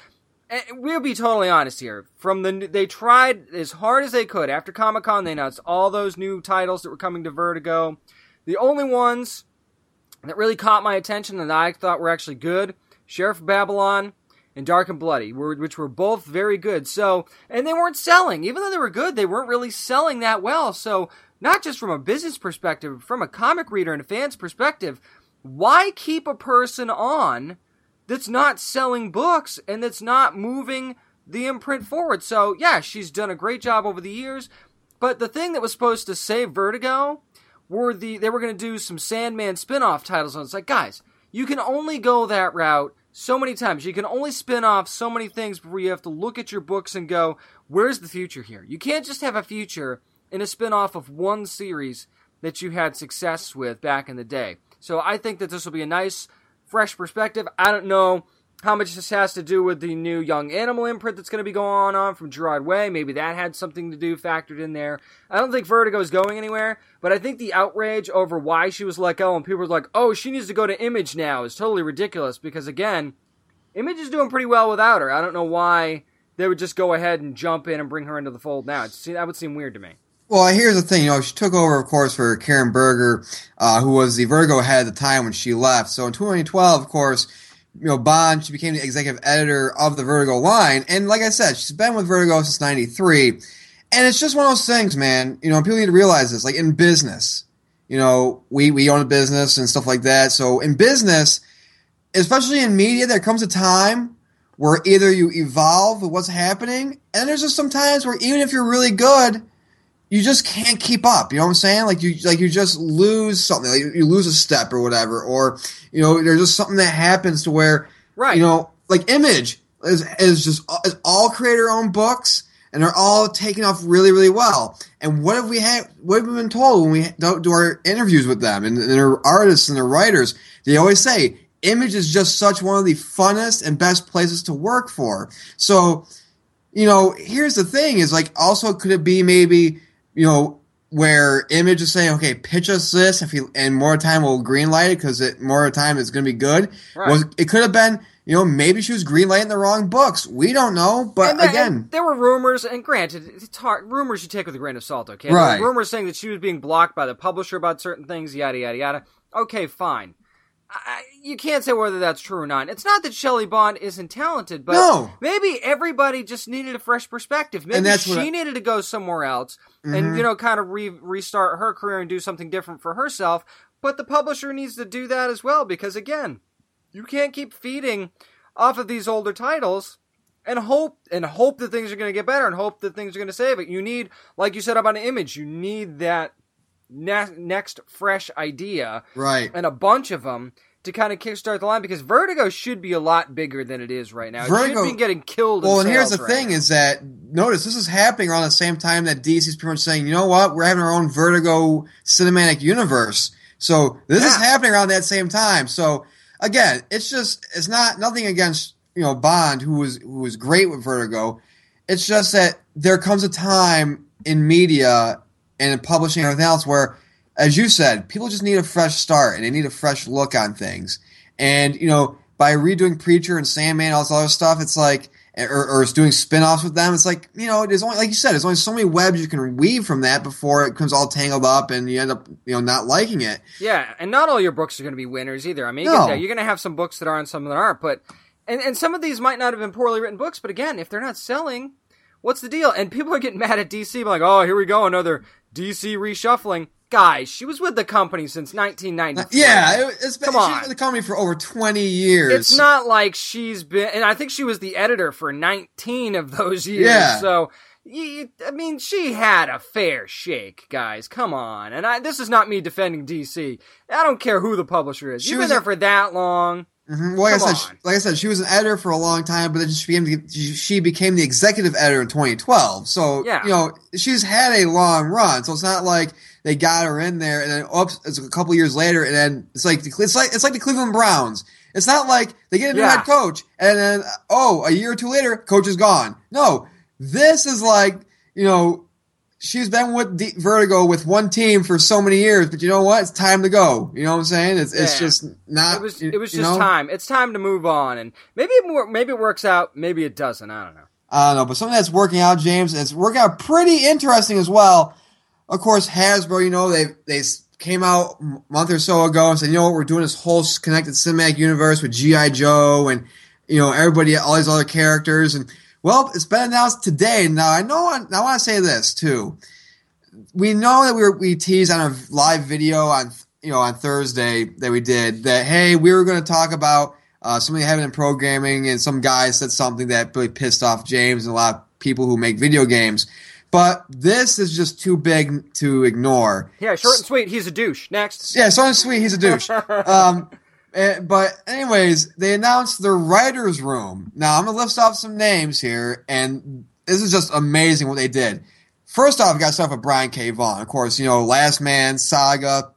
eh, we'll be totally honest here. From the they tried as hard as they could after Comic Con. They announced all those new titles that were coming to Vertigo. The only ones that really caught my attention and I thought were actually good: Sheriff Babylon and Dark and Bloody, were- which were both very good. So, and they weren't selling, even though they were good. They weren't really selling that well. So, not just from a business perspective, from a comic reader and a fan's perspective, why keep a person on that's not selling books and that's not moving the imprint forward? So, yeah, she's done a great job over the years. But the thing that was supposed to save Vertigo were the they were going to do some Sandman spin-off titles and it's like, guys, you can only go that route so many times. You can only spin off so many things before you have to look at your books and go, where's the future here? You can't just have a future in a spin-off of one series that you had success with back in the day. So I think that this will be a nice, fresh perspective. I don't know how much this has to do with the new Young Animal imprint that's going to be going on from Gerard Way. Maybe that had something to do factored in there. I don't think Vertigo is going anywhere, but I think the outrage over why she was let go and people were like, oh, she needs to go to Image now is totally ridiculous because, again, Image is doing pretty well without her. I don't know why they would just go ahead and jump in and bring her into the fold now. It's, that would seem weird to me. Well, here's the thing. You know, she took over, of course, for Karen Berger, uh, who was the Vertigo head at the time when she left. So in 2012, of course, you know, Bond, she became the executive editor of the Vertigo line. And like I said, she's been with Vertigo since 93. And it's just one of those things, man. You know, people need to realize this. Like in business, you know, we, we own a business and stuff like that. So in business, especially in media, there comes a time where either you evolve with what's happening, and there's just some times where even if you're really good, you just can't keep up. You know what I'm saying? Like you, like you just lose something. Like you lose a step or whatever, or you know, there's just something that happens to where, right? You know, like Image is is just is all creator owned books, and they're all taking off really, really well. And what have we had? What have we been told when we do, do our interviews with them and, and their artists and their writers? They always say Image is just such one of the funnest and best places to work for. So, you know, here's the thing: is like also could it be maybe you know, where Image is saying, okay, pitch us this, if you, and more time will greenlight it because it more time is going to be good. Right. Was it could have been, you know, maybe she was greenlighting the wrong books. We don't know, but And again, and there were rumors, and granted, it's hard. Rumors you take with a grain of salt, okay? Right. Rumors saying that she was being blocked by the publisher about certain things, yada yada yada. Okay, fine. I, you can't say whether that's true or not. It's not that Shelly Bond isn't talented, but No. maybe everybody just needed a fresh perspective. Maybe she I- needed to go somewhere else Mhm. and you know kind of re- restart her career and do something different for herself. But the publisher needs to do that as well because again, you can't keep feeding off of these older titles and hope and hope that things are going to get better and hope that things are going to save it. You need, like you said about an image, you need that ne- next fresh idea, Right. And a bunch of them to kind of kickstart the line because Vertigo should be a lot bigger than it is right now. it Vertigo- should be getting killed. in Well, and here's the right thing: now. is that notice this is happening around the same time that DC's pretty much saying, you know what, we're having our own Vertigo cinematic universe. So this is happening around that same time. So again, it's just it's not nothing against you know Bond, who was who was great with Vertigo. It's just that there comes a time in media and in publishing and everything else where, as you said, people just need a fresh start and they need a fresh look on things. And you know, by redoing Preacher and Sandman, and all this other stuff, it's like, or, or it's doing spin-offs with them. It's like, you know, there's only, like you said, there's only so many webs you can weave from that before it comes all tangled up and you end up, you know, not liking it. Yeah, and not all your books are going to be winners either. I mean, you No. that. you're going to have some books that are and some that aren't, but and and some of these might not have been poorly written books, but again, if they're not selling, what's the deal? And people are getting mad at DC, like, oh, here we go, another DC reshuffling. Guys, she was with the company since 1993. Yeah, it, it's been, Come she's on. been with the company for over 20 years. It's not like she's been, and I think she was the editor for 19 of those years. Yeah. So, you, I mean, she had a fair shake, guys. Come on. And I, this is not me defending DC. I don't care who the publisher is. She You've been there a- for that long. Mhm. Well, like Come I said, on. like I said, she was an editor for a long time, but then she became she became the executive editor in 2012. So Yeah. you know she's had a long run. So it's not like they got her in there and then oops, it's a couple years later, and then it's like the, it's like it's like the Cleveland Browns. It's not like they get a new Yeah. head coach and then oh, a year or two later, coach is gone. No, this is like you know. She's been with the Vertigo with one team for so many years, but you know what? It's time to go. You know what I'm saying? It's it's just not. It was it was just know? time. It's time to move on, and maybe it maybe it works out, maybe it doesn't. I don't know. I don't know, but something that's working out, James, it's working out pretty interesting as well. Of course, Hasbro, you know, they they came out a month or so ago and said, you know what, we're doing this whole connected cinematic universe with GI Joe and you know everybody, all these other characters, and well, it's been announced today. Now I know, I want to say this too. We know that we were, we teased on a live video on you know on Thursday that we did that hey we were going to talk about uh, something happened in programming and some guy said something that really pissed off James and a lot of people who make video games. But this is just too big to ignore. Yeah, short and sweet. He's a douche. Next. Yeah, so sweet. He's a douche. [LAUGHS] um, eh, but anyways, they announced the writers' room. Now I'm gonna list off some names here, and this is just amazing what they did. First off, got stuff with Brian K. Vaughan. Of course, you know Last Man, Saga.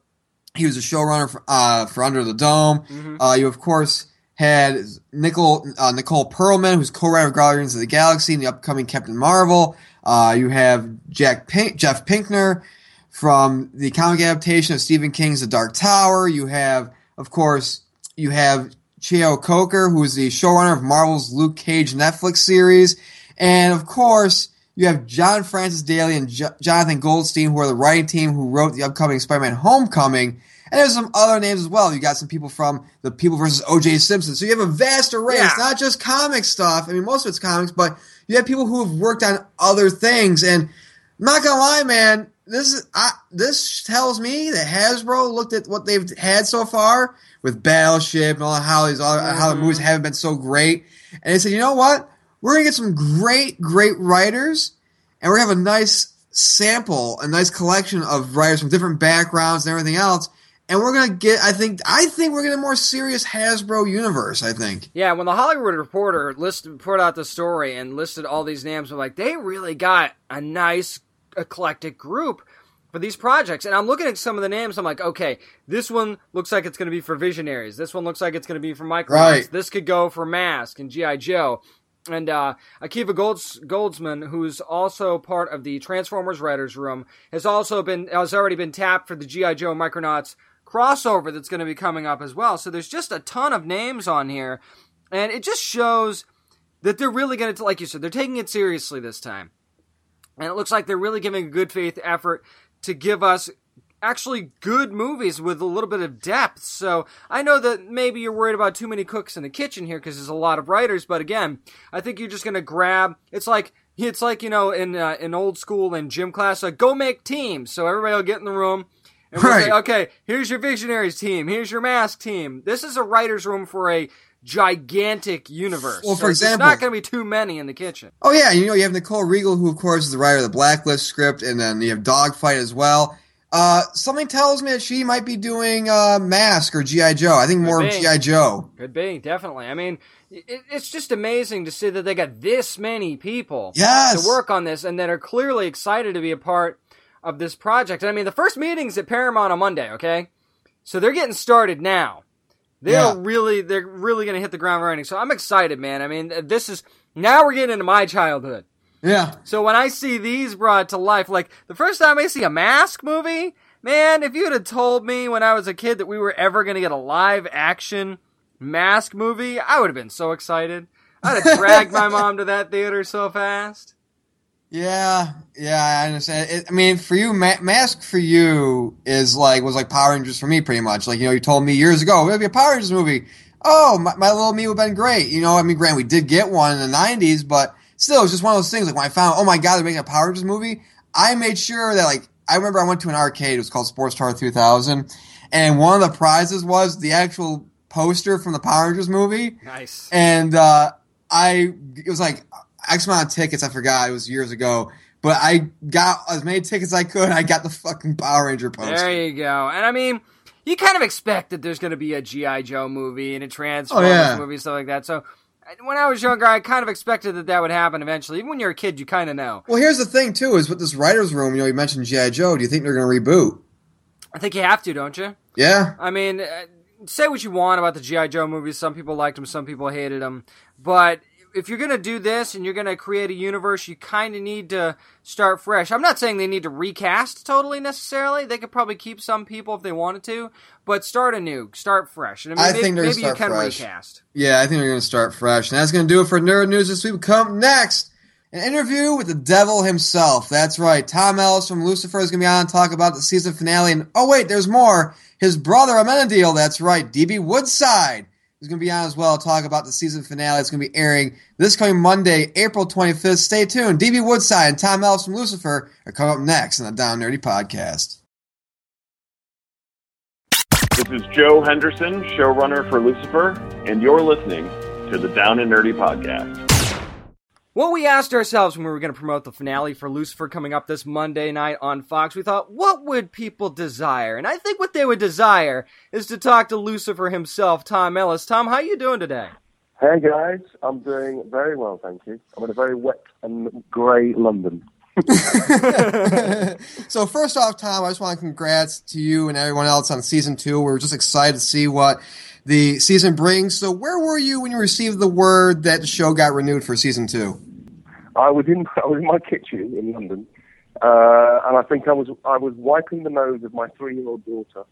He was a showrunner for, uh, for Under the Dome. Mm-hmm. Uh, you of course had Nicole uh, Nicole Perlman, who's co-writer of Guardians of the Galaxy and the upcoming Captain Marvel. Uh, you have Jack Pink, Jeff Pinkner from the comic adaptation of Stephen King's The Dark Tower. You have, of course, you have Cheo Coker, who is the showrunner of Marvel's Luke Cage Netflix series, and of course, You have John Francis Daly and jo- Jonathan Goldstein, who are the writing team who wrote the upcoming Spider-Man Homecoming. And there's some other names as well. You got some people from the People versus O.J. Simpson. So you have a vast array. Yeah. It's not just comic stuff. I mean, most of it's comics, but you have people who have worked on other things. And I'm not gonna lie, man. This is I, this tells me that Hasbro looked at what they've had so far with Battleship and all how these other, how the mm-hmm. movies haven't been so great, and they said, you know what? We're gonna get some great, great writers, and we're gonna have a nice sample, a nice collection of writers from different backgrounds and everything else. And we're gonna get, I think, I think we're gonna get a more serious Hasbro universe. I think. Yeah, when the Hollywood Reporter listed put out the story and listed all these names, we're like, they really got a nice eclectic group for these projects. And I'm looking at some of the names. I'm like, okay, this one looks like it's going to be for Visionaries. This one looks like it's going to be for Micronauts. Right. This could go for Mask and GI Joe. And uh, Akiva Golds- Goldsman, who's also part of the Transformers writers' room, has also been has already been tapped for the GI Joe Micronauts crossover that's going to be coming up as well. So there's just a ton of names on here, and it just shows that they're really going to, like you said, they're taking it seriously this time. And it looks like they're really giving a good faith effort to give us actually good movies with a little bit of depth. So I know that maybe you're worried about too many cooks in the kitchen here because there's a lot of writers, but again, I think you're just going to grab. It's like it's like you know in uh, in old school in gym class, like go make teams. So everybody will get in the room. And we'll say, Right. okay, here's your Visionaries team. Here's your Mask team. This is a writer's room for a gigantic universe. Well, So for there's example- not going to be too many in the kitchen. Oh yeah, you know you have Nicole Riegel, who of course is the writer of the Blacklist script, and then you have Dogfight as well. Uh, something tells me that she might be doing uh, Mask or GI Joe. I think more of. GI Joe. Could be, definitely. I mean, it, it's just amazing to see that they got this many people Yes. to work on this and that are clearly excited to be a part of this project. And I mean, the first meeting's at Paramount on Monday, okay? So they're getting started now. They're Yeah. really, they're really going to hit the ground running. So I'm excited, man. I mean, this is, now we're getting into my childhood. Yeah. So when I see these brought to life, like the first time I see a Mask movie, man, if you'd have told me when I was a kid that we were ever going to get a live action Mask movie, I would have been so excited. I'd have dragged my [LAUGHS] mom to that theater so fast. Yeah, yeah, I understand. It, I mean, for you, Ma- Mask for you is like was like Power Rangers for me, pretty much. Like you know, you told me years ago it'll be a Power Rangers movie. Oh, my, my little me would have been great. You know, I mean, grant we did get one in the '90s, but still, it's just one of those things. Like when I found, oh my god, they're making a Power Rangers movie, I made sure that like I remember I went to an arcade. It was called Sports Tower 2000, and one of the prizes was the actual poster from the Power Rangers movie. Nice. And uh, I it was like X amount of tickets. I forgot it was years ago, but I got as many tickets as I could. I got the fucking Power Ranger poster. There you go. And I mean, you kind of expect that there's going to be a G.I. Joe movie and a Transformers Oh, yeah. movie, stuff like that. So when I was younger, I kind of expected that that would happen eventually. Even when you're a kid, you kind of know. Well, here's the thing too: is with this writers' room. You know, you mentioned GI Joe. Do you think they're going to reboot? I think you have to, don't you? Yeah. I mean, uh, say what you want about the GI Joe movies. Some people liked them, some people hated them. But if you're gonna do this and you're gonna create a universe, you kind of need to start fresh. I'm not saying they need to recast totally necessarily. They could probably keep some people if they wanted to, but start anew, start fresh. And I, mean, I maybe, think they're maybe you can fresh. recast. Yeah, I think they're going to start fresh. And that's going to do it for Nerd News this week. Come next, an interview with the devil himself. That's right. Tom Ellis from Lucifer is going to be on to talk about the season finale. And oh, wait, there's more. His brother, Amenadiel, that's right, DB Woodside, is going to be on as well talk about the season finale. It's going to be airing this coming Monday, April 25th. Stay tuned. DB Woodside and Tom Ellis from Lucifer are coming up next on the Down Nerdy Podcast. This is Joe Henderson, showrunner for Lucifer, and you're listening to the Down and Nerdy Podcast. What we asked ourselves when we were going to promote the finale for Lucifer coming up this Monday night on Fox, we thought, what would people desire? And I think what they would desire is to talk to Lucifer himself, Tom Ellis. Tom, how you doing today? Hey guys, I'm doing very well, thank you. I'm in a very wet and grey London. [LAUGHS] so first off, Tom, I just want to congrats to you and everyone else on season two. We're just excited to see what the season brings. So where were you when you received the word that the show got renewed for season two? I was in [LAUGHS] I was in my kitchen in London, uh, and I think I was I was wiping the nose of my three year old daughter.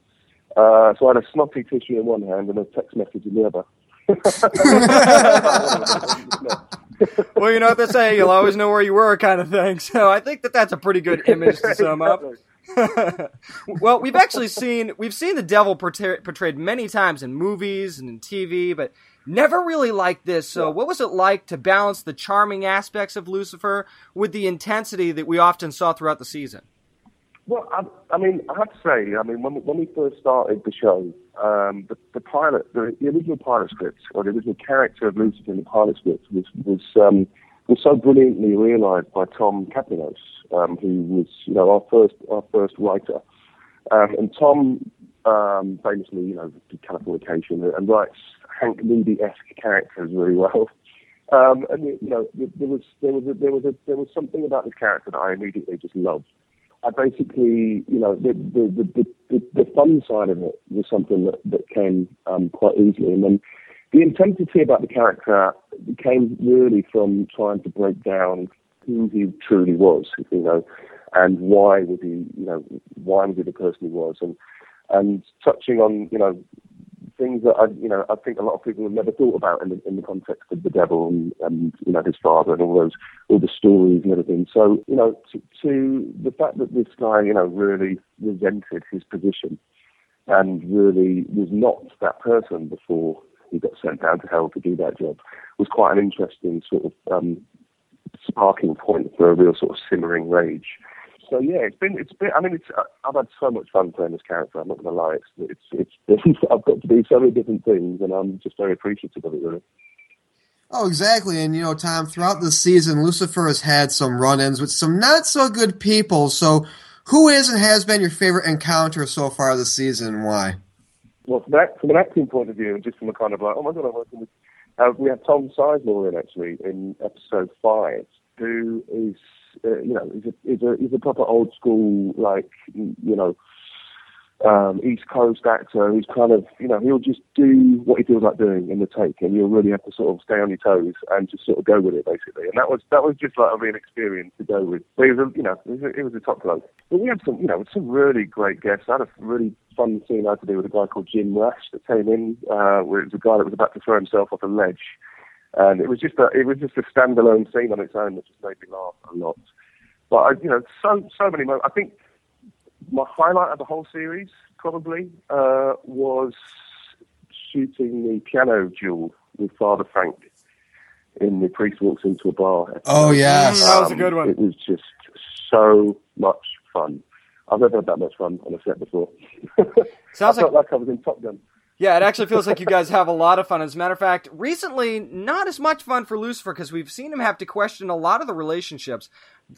Uh, so I had a snotty tissue in one hand and a text message in the other. [LAUGHS] well, you know what they say, you'll always know where you were, kind of thing. So I think that that's a pretty good image to sum up. [LAUGHS] well, we've actually seen we've seen the devil portray- portrayed many times in movies and in TV, but never really like this. So, what was it like to balance the charming aspects of Lucifer with the intensity that we often saw throughout the season? Well, I, I mean, I have to say, I mean, when we, when we first started the show, um, the, the pilot, the, the original pilot script, or the original character of Lucifer in the pilot script, was was um, was so brilliantly realised by Tom Kapinos, um, who was, you know, our first our first writer. Um, and Tom um, famously, you know, did Californication and writes Hank Moody-esque characters really well. Um, and you know, there was there was a, there was a, there was something about this character that I immediately just loved. I basically, you know, the the, the, the, the fun side of it was something that, that came um, quite easily. And then the intensity about the character came really from trying to break down who he truly was, you know, and why was he, you know, why was he the person he was, and and touching on, you know, things that I, you know, I think a lot of people have never thought about in the, in the context of the devil and, and you know his father and all those all the stories and everything. So you know, to, to the fact that this guy, you know, really resented his position and really was not that person before he got sent down to hell to do that job was quite an interesting sort of um, sparking point for a real sort of simmering rage so yeah, it's been it's been. I mean, it's I've had so much fun playing this character. I'm not going to lie. It's it's it's [LAUGHS] I've got to do so many different things, and I'm just very appreciative of it. Really. Oh, exactly. And you know, Tom, throughout the season, Lucifer has had some run-ins with some not so good people. So, who is and has been your favorite encounter so far this season, and why? Well, from, that, from an acting point of view, just from a kind of like, oh my god, I'm working with. Uh, we have Tom Sizemore in actually in episode five, who is uh, you know, he's a, he's a he's a proper old school like you know um, East Coast actor who's kind of you know he'll just do what he feels like doing in the take, and you'll really have to sort of stay on your toes and just sort of go with it basically. And that was that was just like a real experience to go with. But it was a, you know it was a, it was a top bloke. But we had some you know some really great guests. I had a really fun scene I had to do with a guy called Jim Rash that came in, uh, where it was a guy that was about to throw himself off a ledge and it was just a it was just a standalone scene on its own that just made me laugh a lot. But I, you know, so so many moments. I think my highlight of the whole series probably uh, was shooting the piano duel with Father Frank in the priest walks into a bar. Episode. Oh yes, um, that was a good one. It was just so much fun. I've never had that much fun on a set before. [LAUGHS] Sounds I felt like like I was in Top Gun. Yeah, it actually feels like you guys have a lot of fun. As a matter of fact, recently, not as much fun for Lucifer because we've seen him have to question a lot of the relationships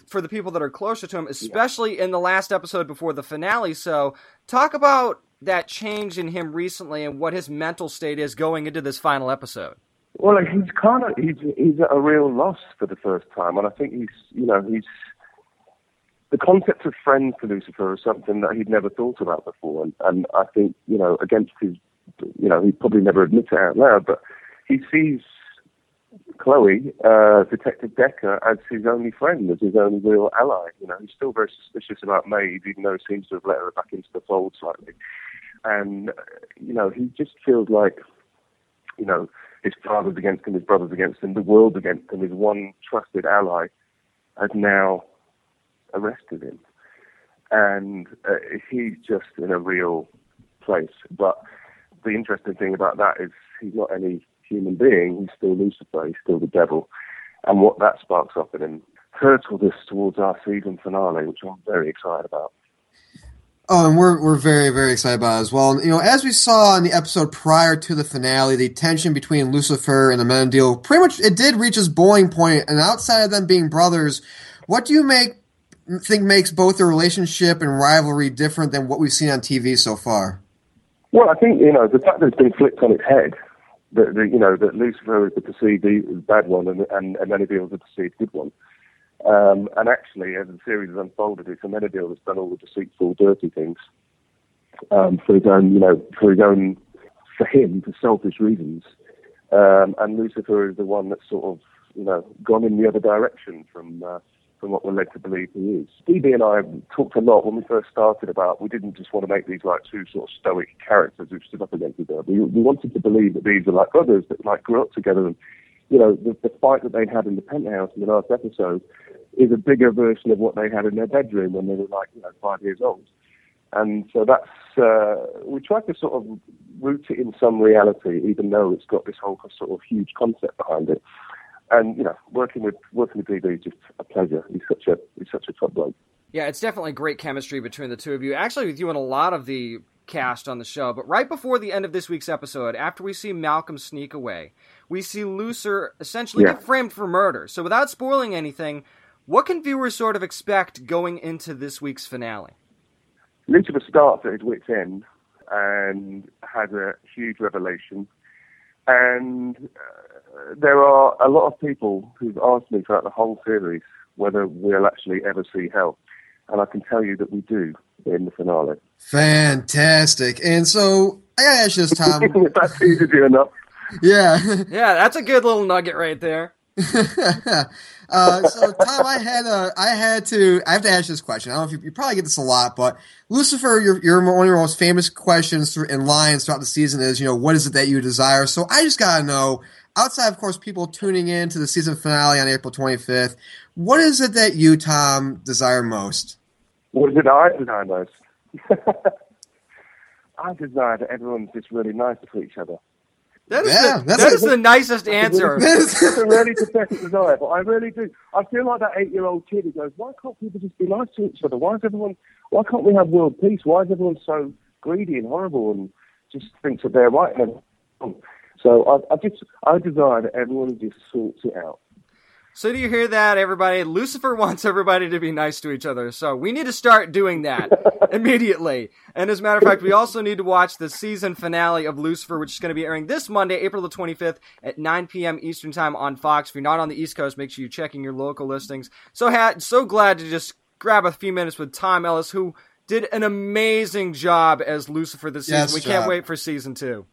for the people that are closer to him, especially yeah. in the last episode before the finale. So, talk about that change in him recently and what his mental state is going into this final episode. Well, he's kind of he's he's at a real loss for the first time, and I think he's you know he's the concept of friends for Lucifer is something that he'd never thought about before, and, and I think you know against his you know, he probably never admits it out loud, but he sees Chloe, uh, Detective Decker, as his only friend, as his only real ally. You know, he's still very suspicious about Maeve, even though he seems to have let her back into the fold slightly. And, you know, he just feels like, you know, his father's against him, his brother's against him, the world's against him. His one trusted ally has now arrested him. And uh, he's just in a real place. But the interesting thing about that is he's not any human being. He's still Lucifer. He's still the devil. And what that sparks up in him hurtles us towards our season finale, which I'm very excited about. Oh, and we're we're very very excited about it as well. And, you know, as we saw in the episode prior to the finale, the tension between Lucifer and the pretty much it did reach its boiling point. And outside of them being brothers, what do you make think makes both their relationship and rivalry different than what we've seen on TV so far? Well, I think you know the fact that it's been flipped on its head. That, that you know that Lucifer is the perceived bad one, and and Amenadiel is the perceived good one. Um, and actually, as the series has unfolded, it's Amenadiel that's done all the deceitful, dirty things um, for his own, you know, for his own, for him, for selfish reasons. Um, and Lucifer is the one that's sort of, you know, gone in the other direction from uh, from what we're led to believe he is. DB and I talked a lot when we first started about we didn't just want to make these like two sort of stoic characters who stood up against each other. We, we wanted to believe that these are like brothers that like grew up together and you know, the, the fight that they had in the penthouse in the last episode is a bigger version of what they had in their bedroom when they were like, you know, five years old. And so that's, uh, we tried to sort of root it in some reality, even though it's got this whole sort of huge concept behind it. And, you know, working with, working with DB is just a pleasure. He's such a, he's such a top bloke. Yeah, it's definitely great chemistry between the two of you. Actually, with you and a lot of the cast on the show. But right before the end of this week's episode, after we see Malcolm sneak away, we see Lucifer essentially Yeah. get framed for murder. So without spoiling anything, what can viewers sort of expect going into this week's finale? Lucifer starts at his wit's end and has a huge revelation. And uh, there are a lot of people who've asked me throughout the whole series whether we'll actually ever see hell. And I can tell you that we do in the finale. Fantastic. And so I gotta ask you this, Tom. [LAUGHS] That's easy to do enough. yeah. [LAUGHS] Yeah, that's a good little nugget right there. [LAUGHS] uh, so Tom, I had uh, I had to I have to ask you this question. I don't know if you, you probably get this a lot, but Lucifer, your your one of your most famous questions through, in lines throughout the season is, you know, what is it that you desire? So I just gotta know, outside of course people tuning in to the season finale on April 25th, what is it that you, Tom, desire most? What is it I desire most? [LAUGHS] I desire that everyone's just really nice to each other. That is, Yeah, the, that's that a- is the nicest answer. It's a really pathetic desire, but I really do. I feel like that eight-year-old kid who goes, "Why can't people just be nice to each other? Why is everyone? Why can't we have world peace? Why is everyone so greedy and horrible and just thinks that they're right?" And everything?" So I, I just I desire that everyone just sorts it out. So do you hear that, everybody? Lucifer [LAUGHS] wants everybody to be nice to each other. So we need to start doing that [LAUGHS] immediately. And as a matter of fact, we also need to watch the season finale of Lucifer, which is going to be airing this Monday, April the 25th at 9 p.m. Eastern Time on Fox. If you're not on the East Coast, make sure you're checking your local listings. So ha- so glad to just grab a few minutes with Tom Ellis, who did an amazing job as Lucifer this season. Yes, we can't wait for season two.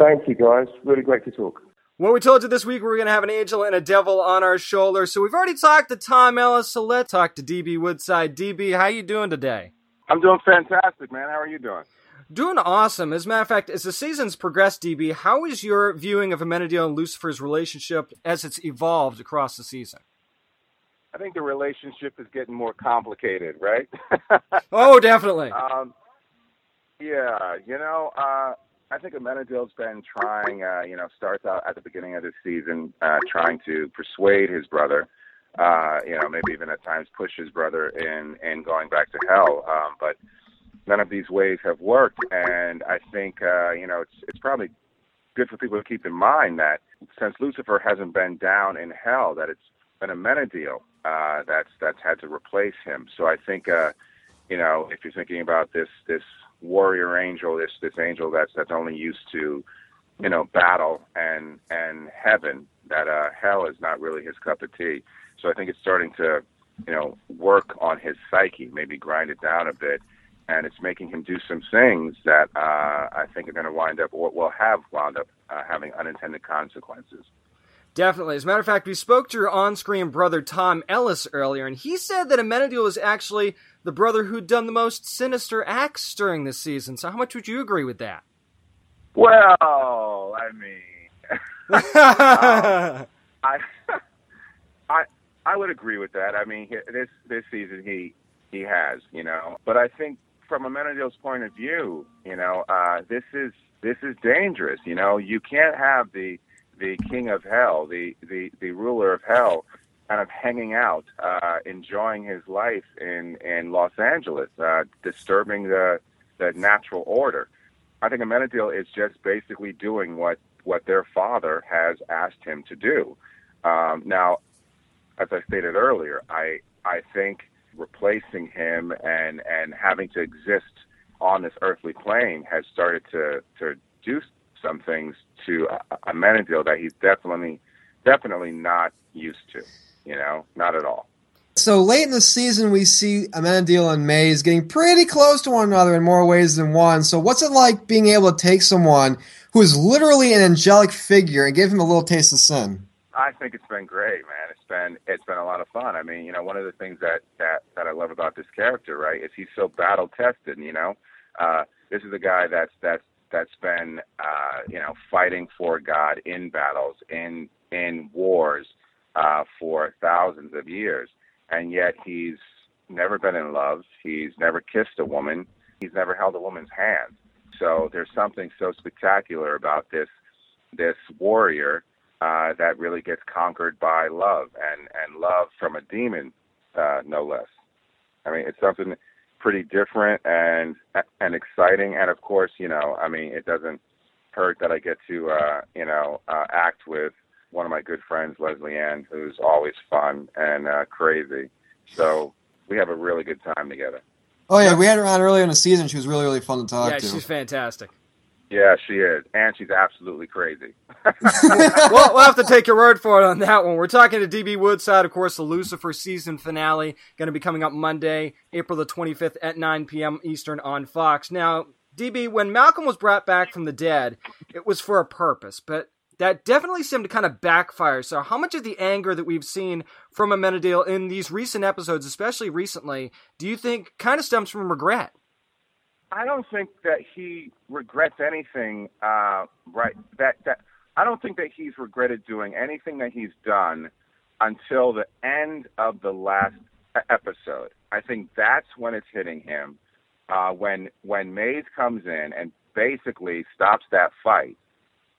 Thank you, guys. Really great to talk. Well, we told you this week we were going to have an angel and a devil on our shoulder. So we've already talked to Tom Ellis, so let's talk to DB Woodside. DB, how you doing today? I'm doing fantastic, man. How are you doing? Doing awesome. As a matter of fact, as the season's progressed, DB, how is your viewing of Amenadiel and Lucifer's relationship as it's evolved across the season? I think the relationship is getting more complicated, right? [LAUGHS] Oh, definitely. um, yeah, you know, uh, I think Amenadiel's been trying, uh, you know, starts out at the beginning of the season, uh, trying to persuade his brother, uh, you know, maybe even at times push his brother in, in going back to hell. Um, but none of these ways have worked. And I think, uh, you know, it's, it's probably good for people to keep in mind that since Lucifer hasn't been down in hell, that it's been Amenadiel uh, that's that's had to replace him. So I think, uh, you know, if you're thinking about this this warrior angel, this this angel that's that's only used to, you know, battle and and heaven, that uh, hell is not really his cup of tea. So I think it's starting to, you know, work on his psyche, maybe grind it down a bit, and it's making him do some things that uh, I think are going to wind up, or will have wound up uh, having unintended consequences. Definitely. As a matter of fact, we spoke to your on-screen brother Tom Ellis earlier, and he said that Amenadiel was actually the brother who'd done the most sinister acts during this season. So how much would you agree with that? Well, I mean, um, [LAUGHS] I, [LAUGHS] I, I would agree with that. I mean, this this season he he has, you know, but I think from Amenadiel's point of view, you know, uh, this is this is dangerous. You know, you can't have the the king of hell, the the the ruler of hell, kind of hanging out, uh, enjoying his life in in Los Angeles, uh, disturbing the the natural order. I think Amenadiel is just basically doing what what their father has asked him to do. Um, now, as I stated earlier, I I think replacing him and and having to exist on this earthly plane has started to to do some things to Amenadiel that he's definitely definitely not used to. You know, not at all. So late in the season, we see Amenadiel and Maze getting pretty close to one another in more ways than one. So, what's it like being able to take someone who is literally an angelic figure and give him a little taste of sin? I think it's been great, man. It's been it's been a lot of fun. I mean, you know, one of the things that that that I love about this character, right, is he's so battle tested. You know, uh, this is a guy that's that's that's been uh, you know fighting for God in battles in in wars uh, for thousands of years, and yet he's never been in love. He's never kissed a woman. He's never held a woman's hand. So there's something so spectacular about this this warrior uh, that really gets conquered by love and and love from a demon, uh, no less. I mean, it's something pretty different and and exciting. And of course, you know, I mean, it doesn't hurt that I get to uh, you know uh, act with one of my good friends, Lesley-Ann, who's always fun and uh, crazy. So we have a really good time together. Oh yeah, we had her on earlier in the season. She was really really fun to talk yeah, to. she's fantastic. Yeah, she is, and she's absolutely crazy. [LAUGHS] we'll, we'll have to take your word for it on that one. We're talking to DB Woodside, of course, the Lucifer season finale, going to be coming up Monday, April the 25th at 9 p.m. Eastern on Fox. Now, DB, when Malcolm was brought back from the dead, it was for a purpose, but that definitely seemed to kind of backfire. So, how much of the anger that we've seen from Amenadiel in these recent episodes, especially recently, do you think kind of stems from regret? I don't think that he regrets anything. Uh, right? That that I don't think that he's regretted doing anything that he's done until the end of the last episode. I think that's when it's hitting him. Uh, when when Maze comes in and basically stops that fight,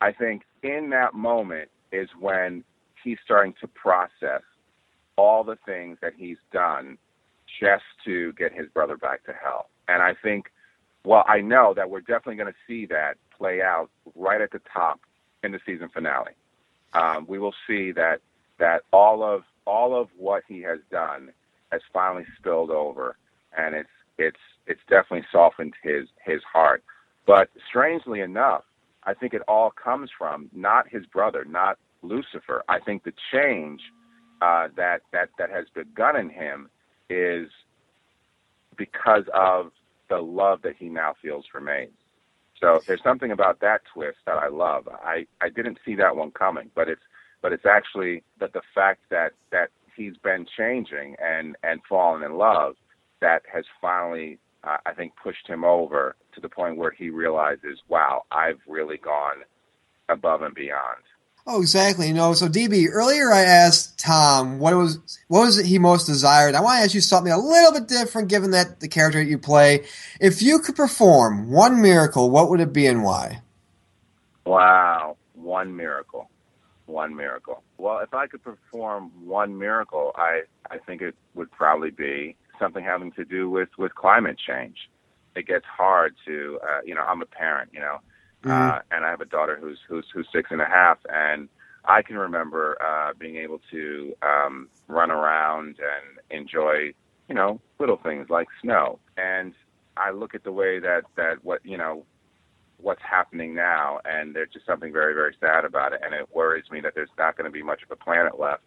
I think in that moment is when he's starting to process all the things that he's done just to get his brother back to hell. And I think well, I know that we're definitely going to see that play out right at the top in the season finale. Um, we will see that that all of all of what he has done has finally spilled over, and it's it's it's definitely softened his his heart. But strangely enough, I think it all comes from not his brother, not Lucifer. I think the change uh, that that that has begun in him is because of the love that he now feels for Maze. So there's something about that twist that I love. I, I didn't see that one coming, but it's but it's actually that the fact that that he's been changing and and fallen in love that has finally uh, I think pushed him over to the point where he realizes, wow, I've really gone above and beyond. Oh, exactly. You know, so DB, earlier I asked Tom what was what was it he most desired. I want to ask you something a little bit different, given that the character that you play. If you could perform one miracle, what would it be and why? Wow, one miracle, one miracle. Well, if I could perform one miracle, I I think it would probably be something having to do with with climate change. It gets hard to, uh, you know, I'm a parent, you know, Mm-hmm. uh, and I have a daughter who's who's who's six and a half, and I can remember uh, being able to um, run around and enjoy, you know, little things like snow. And I look at the way that that what you know what's happening now, and there's just something very very sad about it, and it worries me that there's not going to be much of a planet left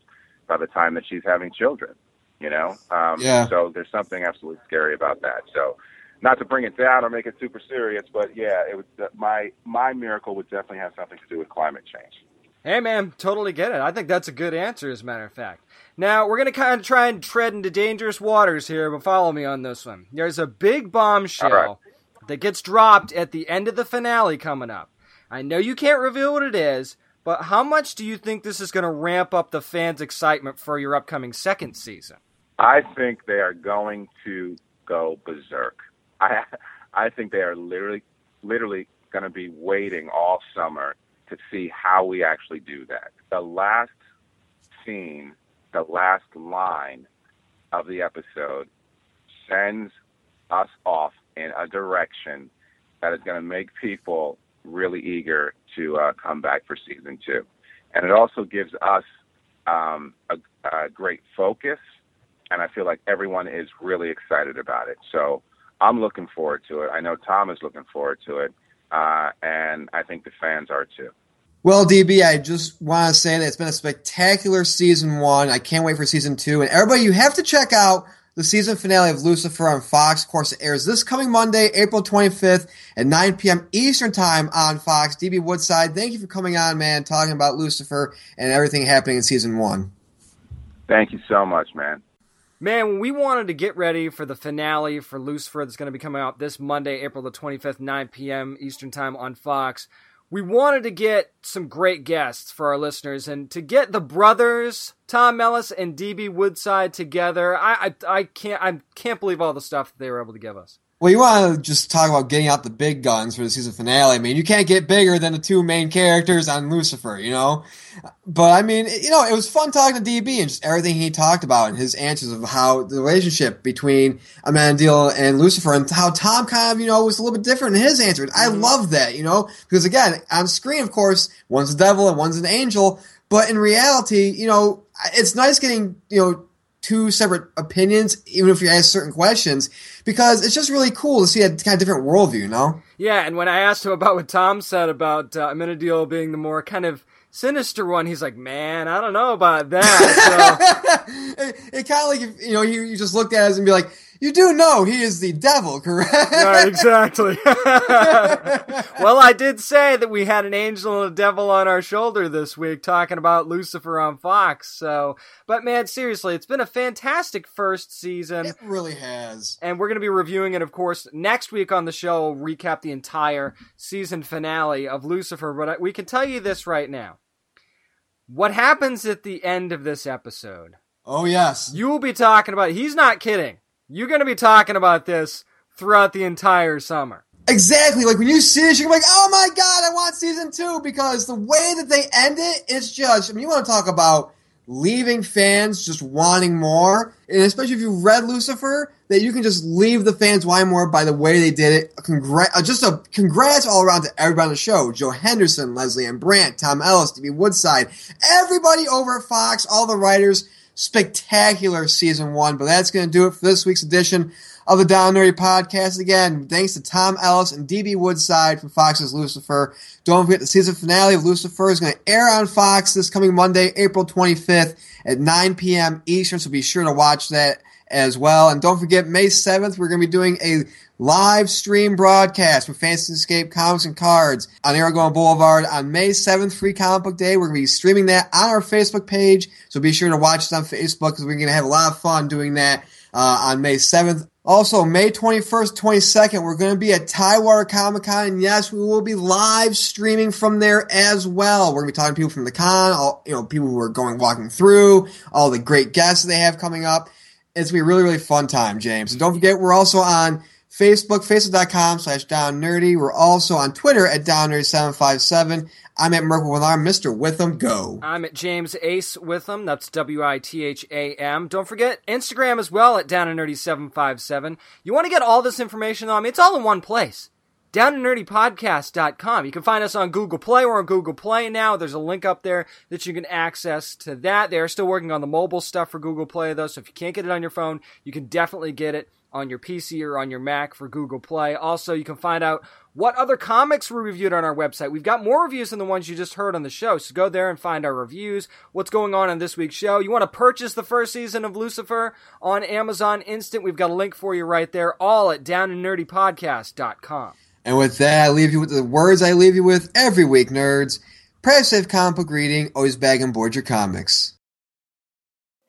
by the time that she's having children. You know, um, Yeah. so there's something absolutely scary about that. So not to bring it down or make it super serious, but yeah, it would my my miracle would definitely have something to do with climate change. Hey, man, totally get it. I think that's a good answer, as a matter of fact. Now, we're going to kind of try and tread into dangerous waters here, but follow me on this one. There's a big bombshell right. that gets dropped at the end of the finale coming up. I know you can't reveal what it is, but how much do you think this is going to ramp up the fans' excitement for your upcoming second season? I think they are going to go berserk. I I think they are literally literally going to be waiting all summer to see how we actually do that. The last scene, the last line of the episode sends us off in a direction that is going to make people really eager to uh, come back for season two. And it also gives us um, a, a great focus, and I feel like everyone is really excited about it. So I'm looking forward to it. I know Tom is looking forward to it, uh, and I think the fans are too. Well, DB, I just want to say that it's been a spectacular season one. I can't wait for season two. And everybody, you have to check out the season finale of Lucifer on Fox. Of course, it airs this coming Monday, April 25th at 9 p.m. Eastern Time on Fox. DB Woodside, thank you for coming on, man, talking about Lucifer and everything happening in season one. Thank you so much, man. Man, we wanted to get ready for the finale for Lucifer that's going to be coming out this Monday, April the 25th, 9 p.m. Eastern Time on Fox. We wanted to get some great guests for our listeners, and to get the brothers Tom Ellis and DB Woodside together, I I, I can't I can't believe all the stuff that they were able to give us. Well, you want to just talk about getting out the big guns for the season finale. I mean, you can't get bigger than the two main characters on Lucifer, you know? But I mean, you know, it was fun talking to DB and just everything he talked about and his answers of how the relationship between Amenadiel and Lucifer and how Tom kind of, you know, was a little bit different in his answers. I mm-hmm. love that, you know? Because again, on screen, of course, one's a devil and one's an angel. But in reality, you know, it's nice getting, you know, two separate opinions, even if you ask certain questions, because it's just really cool to see a kind of different worldview, you know? Yeah, and when I asked him about what Tom said about uh, Amenadiel being the more kind of sinister one, he's like, "Man, I don't know about that." [LAUGHS] So. it, it kind of like if, you know you, you just looked at us and be like, "You do know he is the devil, correct?" yeah, exactly. [LAUGHS] well, I did say that we had an angel and a devil on our shoulder this week talking about Lucifer on Fox. So, but man, seriously, it's been a fantastic first season. It really has. And we're going to be reviewing it, of course, next week on the show. We'll recap the entire season finale of Lucifer. But we can tell you this right now. What happens at the end of this episode? Oh, yes. You will be talking about, he's not kidding. You're going to be talking about this throughout the entire summer. Exactly. Like when you see this, you're like, oh my God, I want season two because the way that they end it, it's just, I mean, you want to talk about leaving fans just wanting more, and especially if you read Lucifer, that you can just leave the fans wanting more by the way they did it. Congrats, uh, just a congrats all around to everybody on the show: Joe Henderson, Lesley-Ann Brandt, Tom Ellis, DB Woodside, everybody over at Fox, all the writers. Spectacular season one, but that's going to do it for this week's edition of the Down Nerdy Podcast. Again, thanks to Tom Ellis and DB Woodside from Fox's Lucifer. Don't forget the season finale of Lucifer is going to air on Fox this coming Monday, April 25th at 9 p.m. Eastern, so be sure to watch that as well. And don't forget, May 7th, we're going to be doing a live stream broadcast for Fantasy Escape Comics and Cards on Aragon Boulevard on May 7th, Free Comic Book Day. We're going to be streaming that on our Facebook page, so be sure to watch us on Facebook because we're going to have a lot of fun doing that uh, on May 7th. Also, May 21st, 22nd, we're going to be at Tidewater Comic Con, and yes, we will be live streaming from there as well. We're going to be talking to people from the con, all, you know, people who are going walking through, all the great guests they have coming up. It's going to be a really, really fun time, James. And don't forget, we're also on Facebook, facebook.com slash down nerdy. We're also on Twitter at down nerdy 757 I'm at Merkle with our Mr. Witham. Go. I'm at James Ace Witham. That's W I T H A M. Don't forget Instagram as well at down and nerdy 757 You want to get all this information? I mean, it's all in one place. Down and nerdypodcast.com. You can find us on Google Play. We're on Google Play now. There's a link up there that you can access to that. They are still working on the mobile stuff for Google Play though, so if you can't get it on your phone, you can definitely get it on your PC or on your Mac for Google Play. Also, you can find out what other comics were reviewed on our website. We've got more reviews than the ones you just heard on the show, so go there and find our reviews. What's going on in this week's show? You want to purchase the first season of Lucifer on Amazon Instant? We've got a link for you right there, all at downandnerdypodcast.com. And with that, I leave you with the words I leave you with every week, nerds. Press safe comic book reading, always bag and board your comics.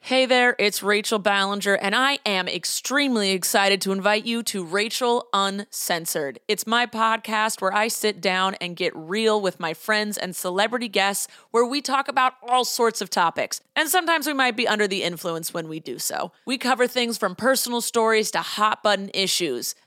Hey there, it's Rachel Ballinger, and I am extremely excited to invite you to Rachel Uncensored. It's my podcast where I sit down and get real with my friends and celebrity guests, where we talk about all sorts of topics. And sometimes we might be under the influence when we do so. We cover things from personal stories to hot button issues